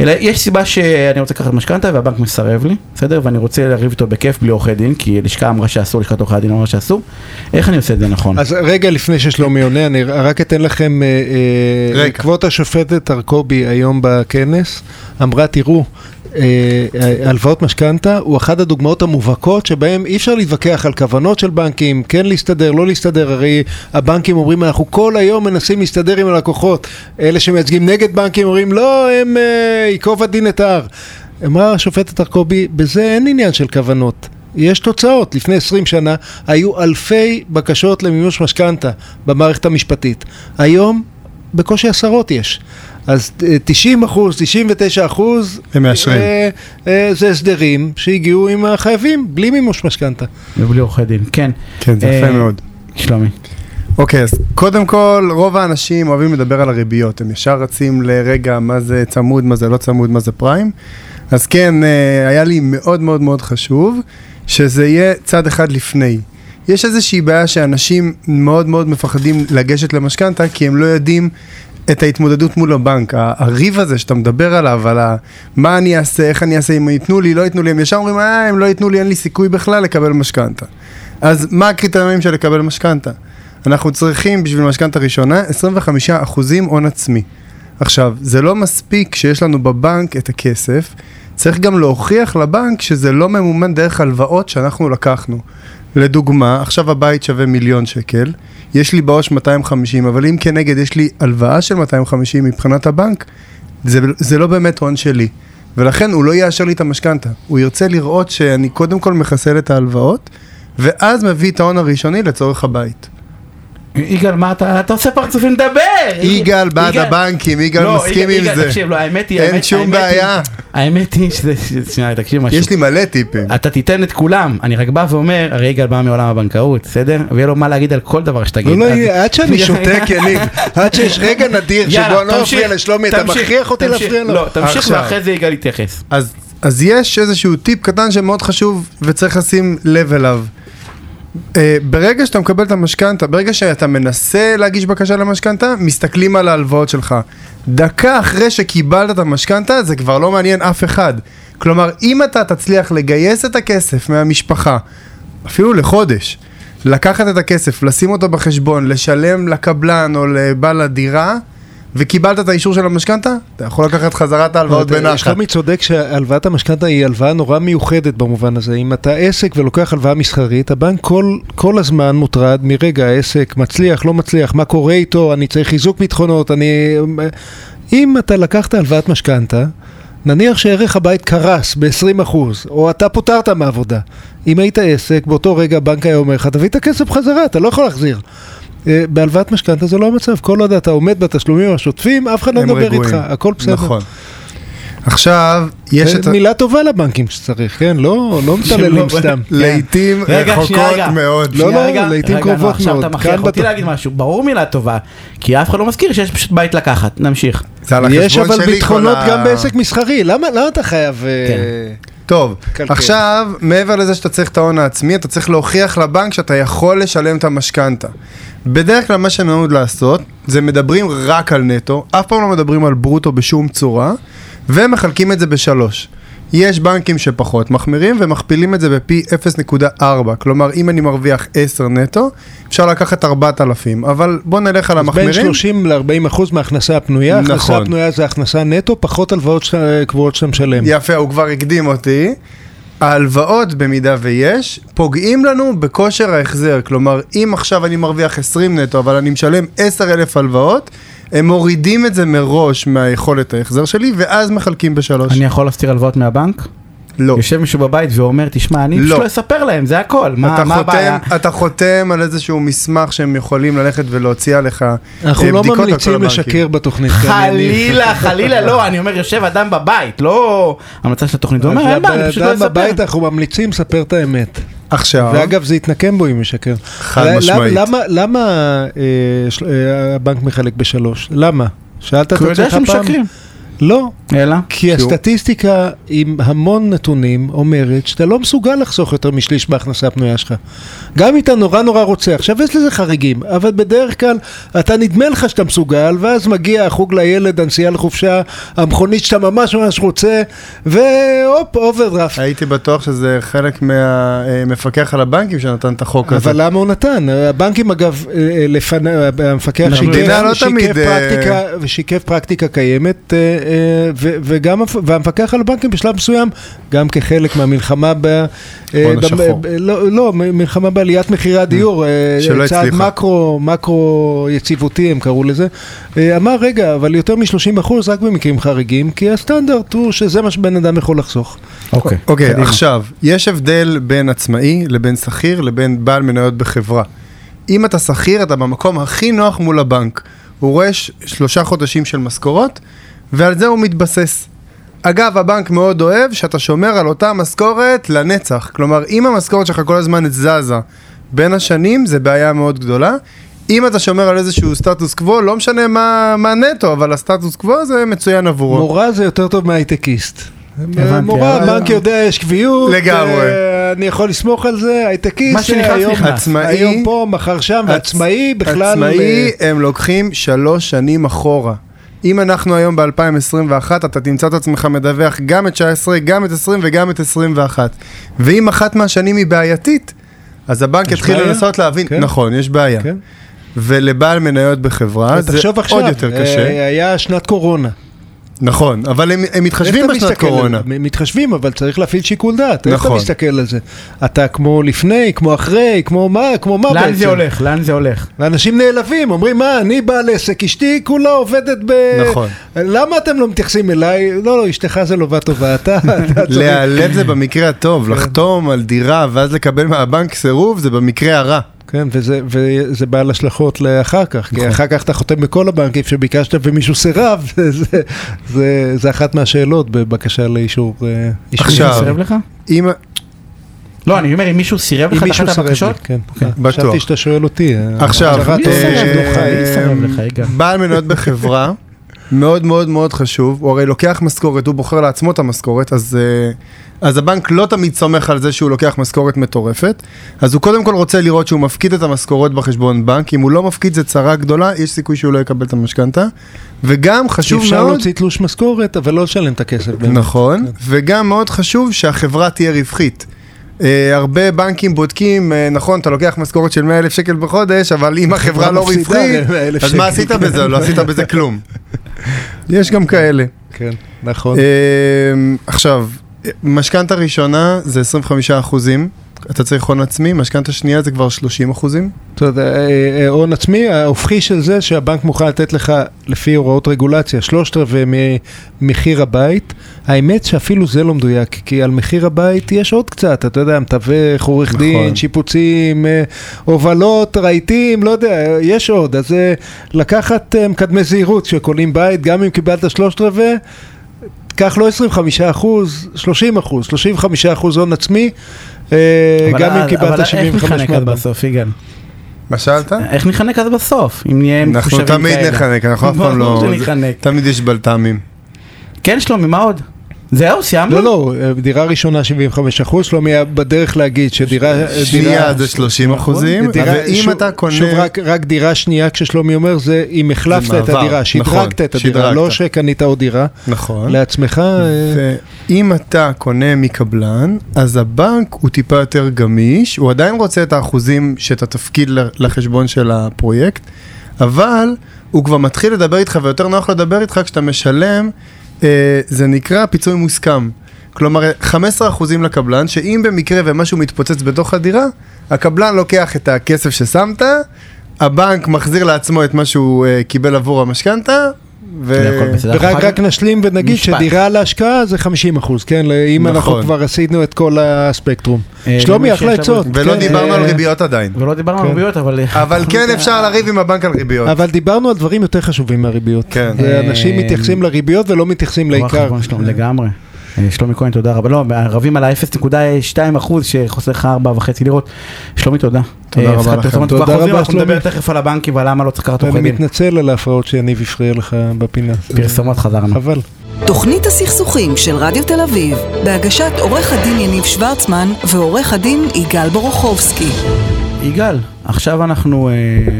אלא יש סיבה שאני רוצה לקחת משכנתה והבנק מסרב לי, בסדר? ואני רוצה לריב איתו בכיף בלי עורכי דין, כי לשכה אמרה שאסור, לשכת עורכי הדין אמרה שאסור, איך אני עושה את זה נכון? אז רגע לפני ששלומי עונה, אני רק אתן לכם, אה, אה, רגע. כבוד השופטת ארקובי היום בכנס, אמרה, תראו, הלוואות משכנתה הוא אחת הדוגמאות המובהקות שבהם אי אפשר להתווכח על כוונות של בנקים, כן להסתדר, לא להסתדר, הרי הבנקים אומרים אנחנו כל היום מנסים להסתדר עם הלקוחות, אלה שמייצגים נגד בנקים אומרים לא, הם אה, ייקוב הדין את ההר. אמרה השופטת ארקובי, בזה אין עניין של כוונות. יש תוצאות. לפני 20 שנה היו אלפי בקשות למימוש משכנתה במערכת המשפטית. היום בקושי עשרות יש. אז אה, 90 אחוז, 99 אחוז, הם מאשרים. אה, אה, זה הסדרים שהגיעו עם החייבים, בלי מימוש משכנתה. ובלי עורכי דין, כן. כן, זה יפה אה, מאוד. שלומי. אוקיי, אז קודם כל, רוב האנשים אוהבים לדבר על הריביות. הם ישר רצים לרגע מה זה צמוד, מה זה לא צמוד, מה זה פריים. אז כן, אה, היה לי מאוד מאוד מאוד חשוב שזה יהיה צד אחד לפני. יש איזושהי בעיה שאנשים מאוד מאוד מפחדים לגשת למשכנתה כי הם לא יודעים את ההתמודדות מול הבנק. הריב הזה שאתה מדבר עליו, על. מה אני אעשה, איך אני אעשה, אם ייתנו לי, לא ייתנו לי, הם ישר אומרים, אה, הם לא ייתנו לי, אין לי סיכוי בכלל לקבל משכנתה. אז מה הקריטריונים של לקבל משכנתה? אנחנו צריכים בשביל משכנתה ראשונה 25% הון עצמי. עכשיו, זה לא מספיק שיש לנו בבנק את הכסף, צריך גם להוכיח לבנק שזה לא ממומן דרך הלוואות שאנחנו לקחנו. לדוגמה, עכשיו הבית שווה מיליון שקל, יש לי בעו"ש 250, אבל אם כנגד יש לי הלוואה של 250 מבחינת הבנק, זה, זה לא באמת הון שלי. ולכן הוא לא יאשר לי את המשכנתה. הוא ירצה לראות שאני קודם כל מחסל את ההלוואות, ואז מביא את ההון הראשוני לצורך הבית. יגאל, מה אתה, אתה עושה פרצופים לדבר? יגאל בעד הבנקים, יגאל לא, מסכים עם זה. תקשיב, לא, האמת היא, אין שום בעיה. האמת היא שזה, שנייה, תקשיב משהו. יש לי מלא טיפים. אתה תיתן את כולם, אני רק בא ואומר, הרי יגאל בא מעולם הבנקאות, בסדר? ויהיה לו מה להגיד על כל דבר שתגיד. לא, לא, עד שאני שותק, יניב, עד שיש רגע נדיר שבו אני לא מפריע לשלומי, אתה מכריח אותי. להפריע לו. לא, תמשיך. ואחרי זה יגאל יתייחס. אז יש איזשהו טיפ קטן שמאוד חשוב וצריך לשים לב אליו. Uh, ברגע שאתה מקבל את המשכנתה, ברגע שאתה מנסה להגיש בקשה למשכנתה, מסתכלים על ההלוואות שלך. דקה אחרי שקיבלת את המשכנתה, זה כבר לא מעניין אף אחד. כלומר, אם אתה תצליח לגייס את הכסף מהמשפחה, אפילו לחודש, לקחת את הכסף, לשים אותו בחשבון, לשלם לקבלן או לבעל הדירה, וקיבלת את האישור של המשכנתה, אתה יכול לקחת חזרה את ההלוואות בנחת. שלומי צודק שהלוואת המשכנתה היא הלוואה נורא מיוחדת במובן הזה. אם אתה עסק ולוקח הלוואה מסחרית, הבנק כל, כל הזמן מוטרד מרגע העסק מצליח, לא מצליח, מה קורה איתו, אני צריך חיזוק ביטחונות, אני... אם אתה לקחת הלוואת משכנתה, נניח שערך הבית קרס ב-20% או אתה פוטרת מעבודה. אם היית עסק, באותו רגע הבנק היה אומר לך, תביא את הכסף חזרה, אתה לא יכול להחזיר. אה, בהלוואת משכנתה זה לא המצב, כל עוד אתה עומד בתשלומים השוטפים, אף אחד לא מדבר רגועים. איתך, הכל בסדר. נכון. עכשיו, יש את... ה- מילה טובה לבנקים שצריך, כן? לא, לא מטללים שלא- סתם. לעיתים רגע, רחוקות רגע. מאוד. לא, לא, רגע, לעיתים רגע, קרובות נו, עכשיו מאוד. אתה מכריח אותי להגיד משהו, ברור מילה טובה, כי אף אחד לא מזכיר שיש פשוט בית לקחת, נמשיך. יש אבל ביטחונות גם בעסק מסחרי, למה למה אתה חייב... טוב, קלקל. עכשיו, מעבר לזה שאתה צריך את ההון העצמי, אתה צריך להוכיח לבנק שאתה יכול לשלם את המשכנתה. בדרך כלל מה שנהוג לעשות, זה מדברים רק על נטו, אף פעם לא מדברים על ברוטו בשום צורה, ומחלקים את זה בשלוש. יש בנקים שפחות מחמירים ומכפילים את זה בפי 0.4, כלומר אם אני מרוויח 10 נטו, אפשר לקחת 4,000, אבל בוא נלך על אז בין המחמירים. 30 ל-40 אחוז מההכנסה הפנויה, הכנסה נכון. הפנויה זה הכנסה נטו, פחות הלוואות קבועות שאתה משלם. יפה, הוא כבר הקדים אותי. ההלוואות, במידה ויש, פוגעים לנו בכושר ההחזר. כלומר, אם עכשיו אני מרוויח 20 נטו, אבל אני משלם 10,000 הלוואות, הם מורידים את זה מראש מהיכולת ההחזר שלי, ואז מחלקים בשלוש. אני יכול להסתיר הלוואות מהבנק? לא. יושב מישהו בבית ואומר, תשמע, אני לא. פשוט לא אספר להם, זה הכל, מה אתה מה הבעיה? חותם, אתה חותם על איזשהו מסמך שהם יכולים ללכת ולהוציא עליך אה, אנחנו לא בדיקות ממליצים. לשקר בתוכנית. חלילה, חלילה, לא, אני אומר, יושב אדם בבית, לא המלצה של התוכנית, הוא אומר, אין בעיה, אני פשוט לא אדם אספר. בבית אנחנו ממליצים לספר את האמת. עכשיו, ואגב, זה יתנקם בו אם ישקר. חד למה- משמעית. למה, למה אה, של- אה, הבנק מחלק בשלוש? למה? שאלת את כי הוא יודע עצמך פעם? שמשקרים. לא, אלא? כי הסטטיסטיקה עם המון נתונים אומרת שאתה לא מסוגל לחסוך יותר משליש בהכנסה הפנויה שלך. גם אם אתה נורא נורא רוצה, עכשיו יש לזה חריגים, אבל בדרך כלל אתה נדמה לך שאתה מסוגל, ואז מגיע החוג לילד, הנסיעה לחופשה, המכונית שאתה ממש ממש רוצה, והופ, אוברדרפט. הייתי בטוח שזה חלק מהמפקח על הבנקים שנתן את החוק הזה. אבל למה הוא נתן? הבנקים אגב, אה, אה, לפני, המפקח המדינה לא שיקף, אה, פרקטיקה, קיימת, אה, אה, ו- וגם והמפקח על הבנקים בשלב מסוים, גם כחלק מהמלחמה ב... אה, ב- השחור. ב- לא, לא, מלחמה בעליית מחירי הדיור, אה, שלא צעד הצליחה. מקרו, מקרו יציבותי הם קראו לזה, אה, אמר רגע, אבל יותר מ-30% רק במקרים חריגים, כי הסטנדרט הוא שזה מה שבן אדם יכול לחסוך. אוקיי. אוקיי. עכשיו, יש הבדל בין עצמאי לבין שכיר לבין בעל מניות בחברה. אם אתה שכיר, אתה במקום הכי נוח מול הבנק. הוא רואה שלושה חודשים של משכורות, ועל זה הוא מתבסס. אגב, הבנק מאוד אוהב שאתה שומר על אותה משכורת לנצח. כלומר, אם המשכורת שלך כל הזמן זזה בין השנים, זה בעיה מאוד גדולה. אם אתה שומר על איזשהו סטטוס קוו, לא משנה מה, מה נטו, אבל הסטטוס קוו זה מצוין עבורו. מורה זה יותר טוב מהייטקיסט. הבנתי, מורה, אבל- הבנק יודע, יש קביעות, לגמרי. אה, אני יכול לסמוך על זה, מה הייטקיסט, שנכנס, אה, היום- נכנס. עצמאי- היום פה, מחר שם, ועצמאי בכלל... עצמאי, אה, הם לוקחים שלוש שנים אחורה. אם אנחנו היום ב-2021, אתה תמצא את עצמך מדווח גם את 19, גם את 20 וגם את 21. ואם אחת מהשנים היא בעייתית, אז הבנק יתחיל? לנסות להבין, כן. נכון, יש בעיה. כן. ולבעל מניות בחברה זה תחשוב עכשיו, עוד יותר אה, קשה. היה שנת קורונה. נכון, אבל הם, הם מתחשבים בשנת על קורונה. זה? מתחשבים, אבל צריך להפעיל שיקול דעת. איך אתה נכון. מסתכל על זה? אתה כמו לפני, כמו אחרי, כמו מה, כמו מה בעצם? לאן זה הולך? לאן זה הולך? ואנשים נעלבים, אומרים, מה, אני בעל עסק, אשתי כולה עובדת ב... נכון. למה אתם לא מתייחסים אליי? לא, לא, אשתך זה לובה טובה, אתה... להיעלב זה במקרה הטוב, לחתום על דירה ואז לקבל מהבנק סירוב זה במקרה הרע. כן, וזה, וזה בעל השלכות לאחר כך, נכון. כי אחר כך אתה חותם בכל הבנקים שביקשת ומישהו סירב, זה, זה, זה אחת מהשאלות בבקשה לאישור. אה. עכשיו, מישהו סירב לך? אם, לא, אני אומר, אם מישהו סירב אם לך מישהו את אחת הבקשות? כן. אוקיי. בטוח. חשבתי שאתה שואל אותי. אה, עכשיו, יגאל? בעל מניות בחברה, מאוד מאוד מאוד חשוב, הוא הרי לוקח משכורת, הוא בוחר לעצמו את המשכורת, אז, אה, אז הבנק לא תמיד סומך על זה שהוא לוקח משכורת מטורפת, אז הוא קודם כל רוצה לראות שהוא מפקיד את המשכורת בחשבון בנק, אם הוא לא מפקיד זה צרה גדולה, יש סיכוי שהוא לא יקבל את המשכנתה, וגם חשוב אפשר מאוד, להוציא תלוש משכורת, אבל לא לשלם את הכסף. באמת. נכון, וגם מאוד חשוב שהחברה תהיה רווחית. Uh, הרבה בנקים בודקים, uh, נכון, אתה לוקח משכורת של 100 אלף שקל בחודש, אבל אם החברה לא רווחית, 100,000 אז מה. עשית בזה? לא עשית בזה כלום. יש גם כאלה. כן, נכון. אמ, עכשיו, משכנתה ראשונה זה 25 אחוזים, אתה צריך הון עצמי, משכנתה שנייה זה כבר 30 אחוזים. אתה יודע, אה, אה, הון עצמי, ההופכי של זה שהבנק מוכן לתת לך לפי הוראות רגולציה שלושת רבעי ממחיר הבית, האמת שאפילו זה לא מדויק, כי על מחיר הבית יש עוד קצת, אתה יודע, מתווך, עורך נכון. דין, שיפוצים, אה, הובלות, רהיטים, לא יודע, יש עוד, אז לקחת מקדמי זהירות שקונים בית, גם אם קיבלת שלושת רבעי, קח לא 25 אחוז, 30 אחוז, 35 אחוז הון עצמי, גם אם קיבלת אבל 75 איך נחנק. בסוף, יגאל? מה שאלת? איך נחנק אז בסוף? אם נהיה אנחנו מחושבים תמיד כאלה? נחנק, אנחנו אף פעם לא... תמיד יש בלת"מים. כן, שלומי, מה עוד? זהו, סיימנו? לא, לא, דירה ראשונה 75 אחוז, שלומי היה בדרך להגיד שדירה... שנייה דירה- זה 30 אחוזים, דירה- ואם שוב- אתה קונה... שוב, רק, רק דירה שנייה, כששלומי אומר, זה אם החלפת את מעבר, הדירה, נכון, שדרגת את הדירה, שדרגת. לא שקנית עוד דירה, נכון. לעצמך, אה, ואם אתה קונה מקבלן, אז הבנק הוא טיפה יותר גמיש, הוא עדיין רוצה את האחוזים שאתה תפקיד ל- לחשבון של הפרויקט, אבל הוא כבר מתחיל לדבר איתך, ויותר נוח לדבר איתך כשאתה משלם, זה נקרא פיצוי מוסכם. כלומר, 15% לקבלן, שאם במקרה ומשהו מתפוצץ בתוך הדירה, הקבלן לוקח את הכסף ששמת, הבנק מחזיר לעצמו את מה שהוא אה, קיבל עבור המשכנתה, ו... ורק אנחנו רק נשלים ונגיד משפט. שדירה להשקעה זה 50 אחוז, כן? אם אנחנו נכון. כבר עשינו את כל הספקטרום. אה, שלומי, אחלה עצות. ולא כן, דיברנו אה, על ריביות עדיין. ולא דיברנו על כן. ריביות, אבל... אבל כן אפשר לריב עם הבנק על ריביות. אבל דיברנו על דברים יותר חשובים מהריביות. כן. ואנשים אה, מתייחסים לריביות ולא מתייחסים לעיקר. לגמרי. אה, שלומי כהן, תודה רבה. לא, רבים על ה-0.2 אחוז שחוסר לך 4.5 לירות. שלומי, תודה. תודה אה, רבה לכם. פרסומת תודה רבה, אנחנו נדבר שלומי. תכף על הבנקים ועל למה לא צריך לקחת אני עורכי דין. מתנצל על ההפרעות שיניב הפריע לך בפינה. פרסומות חזרנו. חבל. תוכנית הסכסוכים של רדיו תל אביב, בהגשת עורך הדין יניב שוורצמן ועורך הדין יגאל בורוכובסקי. יגאל, עכשיו אנחנו אה,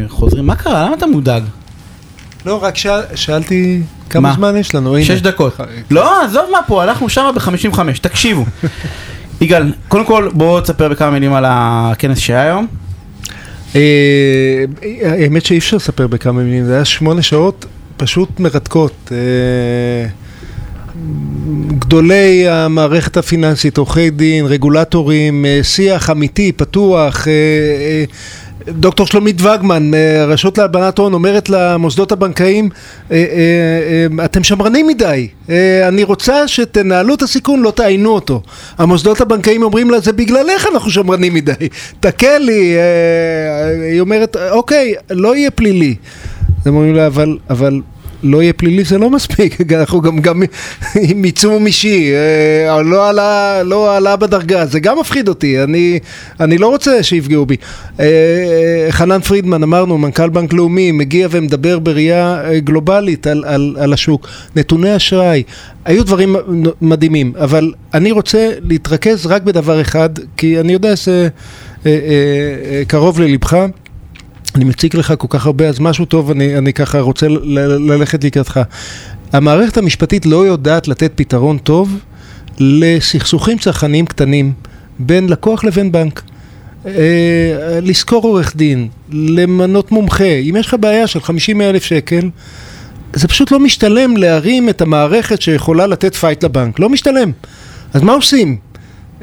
חוזרים. מה קרה? למה אתה מודאג? לא, רק שאל- שאלתי כמה מה? זמן יש לנו. הנה. שש דקות. לא, עזוב מה פה, הלכנו שמה ב-55. תקשיבו. יגאל, קודם כל בוא תספר בכמה מילים על הכנס שהיה היום. אה, האמת שאי אפשר לספר בכמה מילים, זה היה שמונה שעות פשוט מרתקות. אה, גדולי המערכת הפיננסית, עורכי דין, רגולטורים, אה, שיח אמיתי, פתוח. דוקטור שלומית וגמן, הרשות להלבנת הון, אומרת למוסדות הבנקאיים, אה, אה, אה, אתם שמרנים מדי, אני רוצה שתנהלו את הסיכון, לא תעיינו אותו. המוסדות הבנקאיים אומרים לה, זה בגללך אנחנו שמרנים מדי, תקל לי, היא אומרת, אוקיי, לא יהיה פלילי. הם אומרים לה, אבל, אבל לא יהיה פלילי זה לא מספיק, אנחנו גם, גם עם עיצום אישי, אה, לא עלה, לא עלה בדרגה, זה גם מפחיד אותי, אני, אני לא רוצה שיפגעו בי. אה, אה, חנן פרידמן, אמרנו, מנכ"ל בנק לאומי, מגיע ומדבר בראייה גלובלית על, על, על השוק. נתוני אשראי, היו דברים מדהימים, אבל אני רוצה להתרכז רק בדבר אחד, כי אני יודע שזה קרוב ללבך. אני מציג לך כל כך הרבה, אז משהו טוב, אני, אני ככה רוצה ללכת לקראתך. המערכת המשפטית לא יודעת לתת פתרון טוב לסכסוכים צרכניים קטנים בין לקוח לבין בנק. אה, לשכור עורך דין, למנות מומחה, אם יש לך בעיה של 50 אלף שקל, זה פשוט לא משתלם להרים את המערכת שיכולה לתת fight לבנק, לא משתלם. אז מה עושים?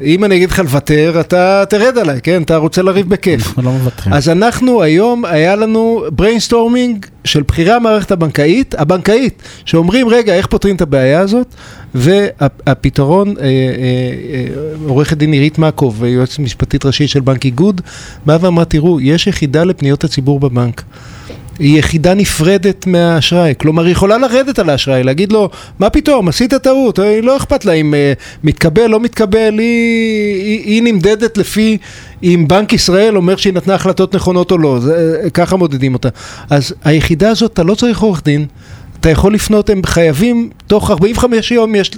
אם אני אגיד לך לוותר, אתה תרד עליי, כן? אתה רוצה לריב בכיף. אנחנו לא מוותרים. אז אנחנו היום, היה לנו brainstorming של בכירי המערכת הבנקאית, הבנקאית, שאומרים, רגע, איך פותרים את הבעיה הזאת? והפתרון, אה, אה, אה, עורכת דין עירית מקוב, יועצת משפטית ראשית של בנק איגוד, באה ואמרה, תראו, יש יחידה לפניות הציבור בבנק. היא יחידה נפרדת מהאשראי, כלומר היא יכולה לרדת על האשראי, להגיד לו, מה פתאום, עשית טעות, אה, לא אכפת לה אם אה, מתקבל, לא מתקבל, היא, היא, היא נמדדת לפי אם בנק ישראל אומר שהיא נתנה החלטות נכונות או לא, זה, אה, ככה מודדים אותה. אז היחידה הזאת, אתה לא צריך עורך דין, אתה יכול לפנות, הם חייבים, תוך 45 יום יש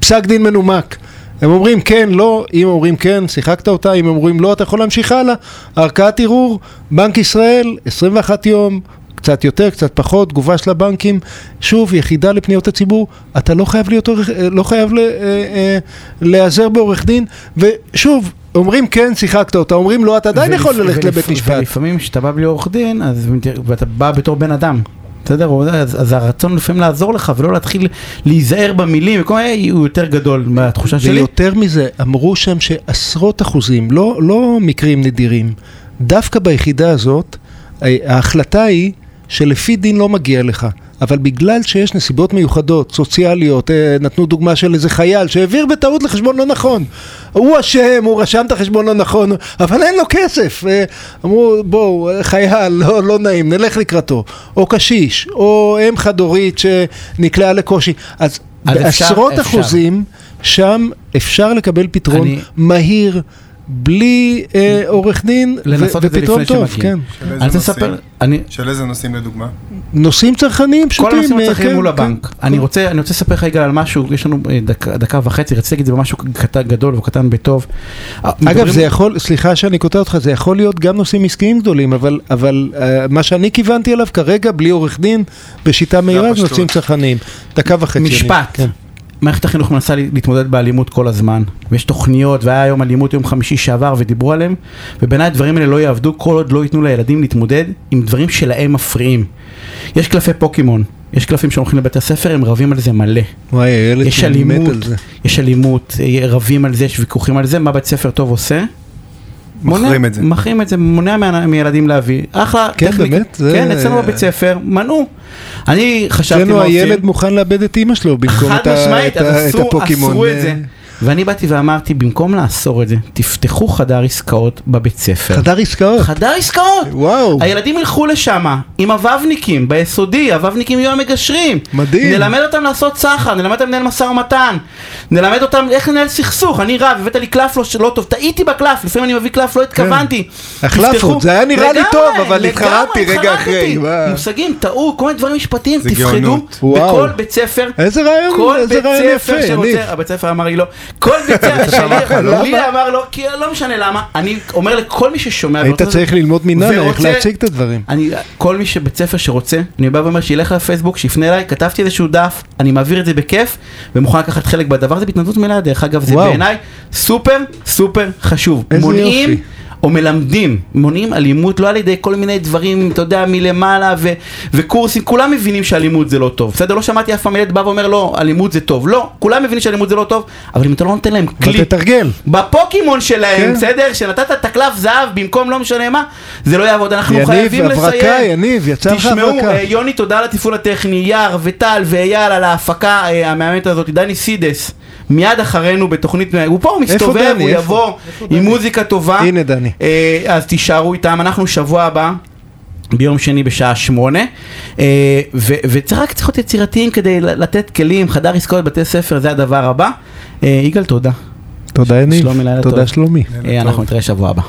פסק דין מנומק. הם אומרים כן, לא, אם אומרים כן, שיחקת אותה, אם אומרים לא, אתה יכול להמשיך הלאה. ערכאת ערעור, בנק ישראל, 21 יום, קצת יותר, קצת פחות, תגובה של הבנקים, שוב, יחידה לפניות הציבור, אתה לא חייב להיות עורך, לא חייב אה, אה, להיעזר בעורך דין, ושוב, אומרים כן, שיחקת אותה, אומרים לא, אתה עדיין יכול ללכת לבית משפט. ולפעמים כשאתה בא בלי עורך דין, אז ואתה בא בתור בן אדם. בסדר? אז, אז הרצון לפעמים לעזור לך ולא להתחיל להיזהר במילים, וכל מיני, הוא יותר גדול מהתחושה שלי. ויותר מזה, אמרו שם שעשרות אחוזים, לא, לא מקרים נדירים, דווקא ביחידה הזאת, אה, ההחלטה היא שלפי דין לא מגיע לך. אבל בגלל שיש נסיבות מיוחדות, סוציאליות, אה, נתנו דוגמה של איזה חייל שהעביר בטעות לחשבון לא נכון. הוא אשם, הוא רשם את החשבון לא נכון, אבל אין לו כסף. אה, אמרו, בואו, חייל, לא, לא נעים, נלך לקראתו. או קשיש, או אם חד-הורית שנקלעה לקושי. אז אז אפשר- בעשרות אפשר. אחוזים, שם אפשר לקבל פתרון אני- מהיר, בלי אה, עורך דין, ו- לנסות את זה לפני טוב, שמגיעים. כן. של איזה אני? אני, של איזה נושאים לדוגמה? נושאים צרכניים כל פשוטים. הנושאים אה, הצרכניים כן, מול כן. הבנק. אני רוצה, אני רוצה לספר לך רגע על משהו, יש לנו אה, דקה- דקה וחצי, רציתי להגיד את זה במשהו קטן גדול וקטן בטוב. אה, אגב, זה יכול, סליחה שאני קוטע אותך, זה יכול להיות גם נושאים עסקיים גדולים, אבל, אבל מה שאני כיוונתי אליו כרגע, בלי עורך דין, בשיטה מהירה, זה. נושאים צרכניים. דקה וחצי. אני- משפט. כן. מערכת החינוך מנסה לה- להתמודד באלימות כל הזמן, ויש תוכניות, והיה היום אלימות יום חמישי שעבר ודיברו עליהם, ובעיניי הדברים האלה לא יעבדו כל עוד לא ייתנו לילדים להתמודד עם דברים שלהם מפריעים. יש קלפי פוקימון, יש קלפים שהולכים לבית הספר, הם רבים על זה מלא. וואי, הילד יש שלי מת על זה. יש אלימות, אה, רבים על זה, יש ויכוחים על זה, מה בית ספר טוב עושה? מחרים את זה. מחרים את זה, מונע מה- מילדים להביא. אחלה, כן, טכניקה. באמת? זה- כן, אצלנו בבית ספר, מנעו. אני חשבתי אצלנו מה עושים. הילד מוכן לאבד את אימא שלו במקום חד את ה- משמעית, את אז ה- את אסור, הפוקימון. אסרו את זה. ואני באתי ואמרתי, במקום לאסור את זה, תפתחו חדר עסקאות בבית ספר. חדר עסקאות. חדר עסקאות! וואו. הילדים ילכו לשם עם הוובניקים ביסודי, הוובניקים יהיו המגשרים. מדהים. נלמד אותם לעשות סחר, נלמד אותם לנהל משא ומתן, נלמד אותם איך לנהל סכסוך. אני רב, הבאת לי קלף לא, לא טוב, טעיתי בקלף, לפעמים אני מביא קלף, לא התכוונתי. הקלף תפתחו- עוד, זה היה נראה לי טוב, אבל התחרטתי רגע. אחרי? מושגים, טעו, כל מיני דברים משפטיים, תפחדו. בכל בית ספר. איזה רעיון, כל איזה בית רעיון ספר יפה. הבית ספר אמר לי לא, כל שלי, לי אמר לא, כי לא משנה למה, אני אומר לכל מי ששומע, היית צריך ללמוד מננה איך להציג את הדברים. כל מי שבית ספר שרוצה, אני בא ואומר שילך לפייסבוק, שיפנה אליי, כתבתי איזשהו דף, אני מעביר את זה בכיף, ומוכן לקחת חלק בדבר הזה בהתנדבות מלאה, דרך אגב, זה. בעיניי סופר סופר חשוב. מונעים. או מלמדים, מונעים אלימות לא על ידי כל מיני דברים, אתה יודע, מלמעלה ו- וקורסים, כולם מבינים שאלימות זה לא טוב, בסדר? לא שמעתי אף פעם ילד בא ואומר לא, אלימות זה טוב, לא, כולם מבינים שאלימות זה לא טוב, אבל אם אתה לא נותן להם כלי, תתרגל. בפוקימון שלהם, כן. בסדר? שנתת את הקלף זהב במקום לא משנה מה, זה לא יעבוד, אנחנו יניב, חייבים לסיים. הברקה, יניב, יצא לך תשמעו, הברקה. אה, יוני, תודה על התפעול הטכני, יער וטל ואייל על ההפקה אה, המהממת הזאת, דני סידס, מיד אחרינו בתוכנית, הוא פה, הוא מסתובב? הוא? יבוא עם מוזיקה טובה. הנה, דני. אה, אז תישארו איתם, אנחנו שבוע הבא. ביום שני בשעה שמונה, אה, ו- וצריך רק צריך להיות יצירתיים כדי לתת כלים, חדר עסקאות בתי ספר, זה הדבר הבא. אה, יגאל, תודה. תודה, יניב. שלומי, לילה תודה, טוב. שלומי. אה, אנחנו נתראה שבוע הבא.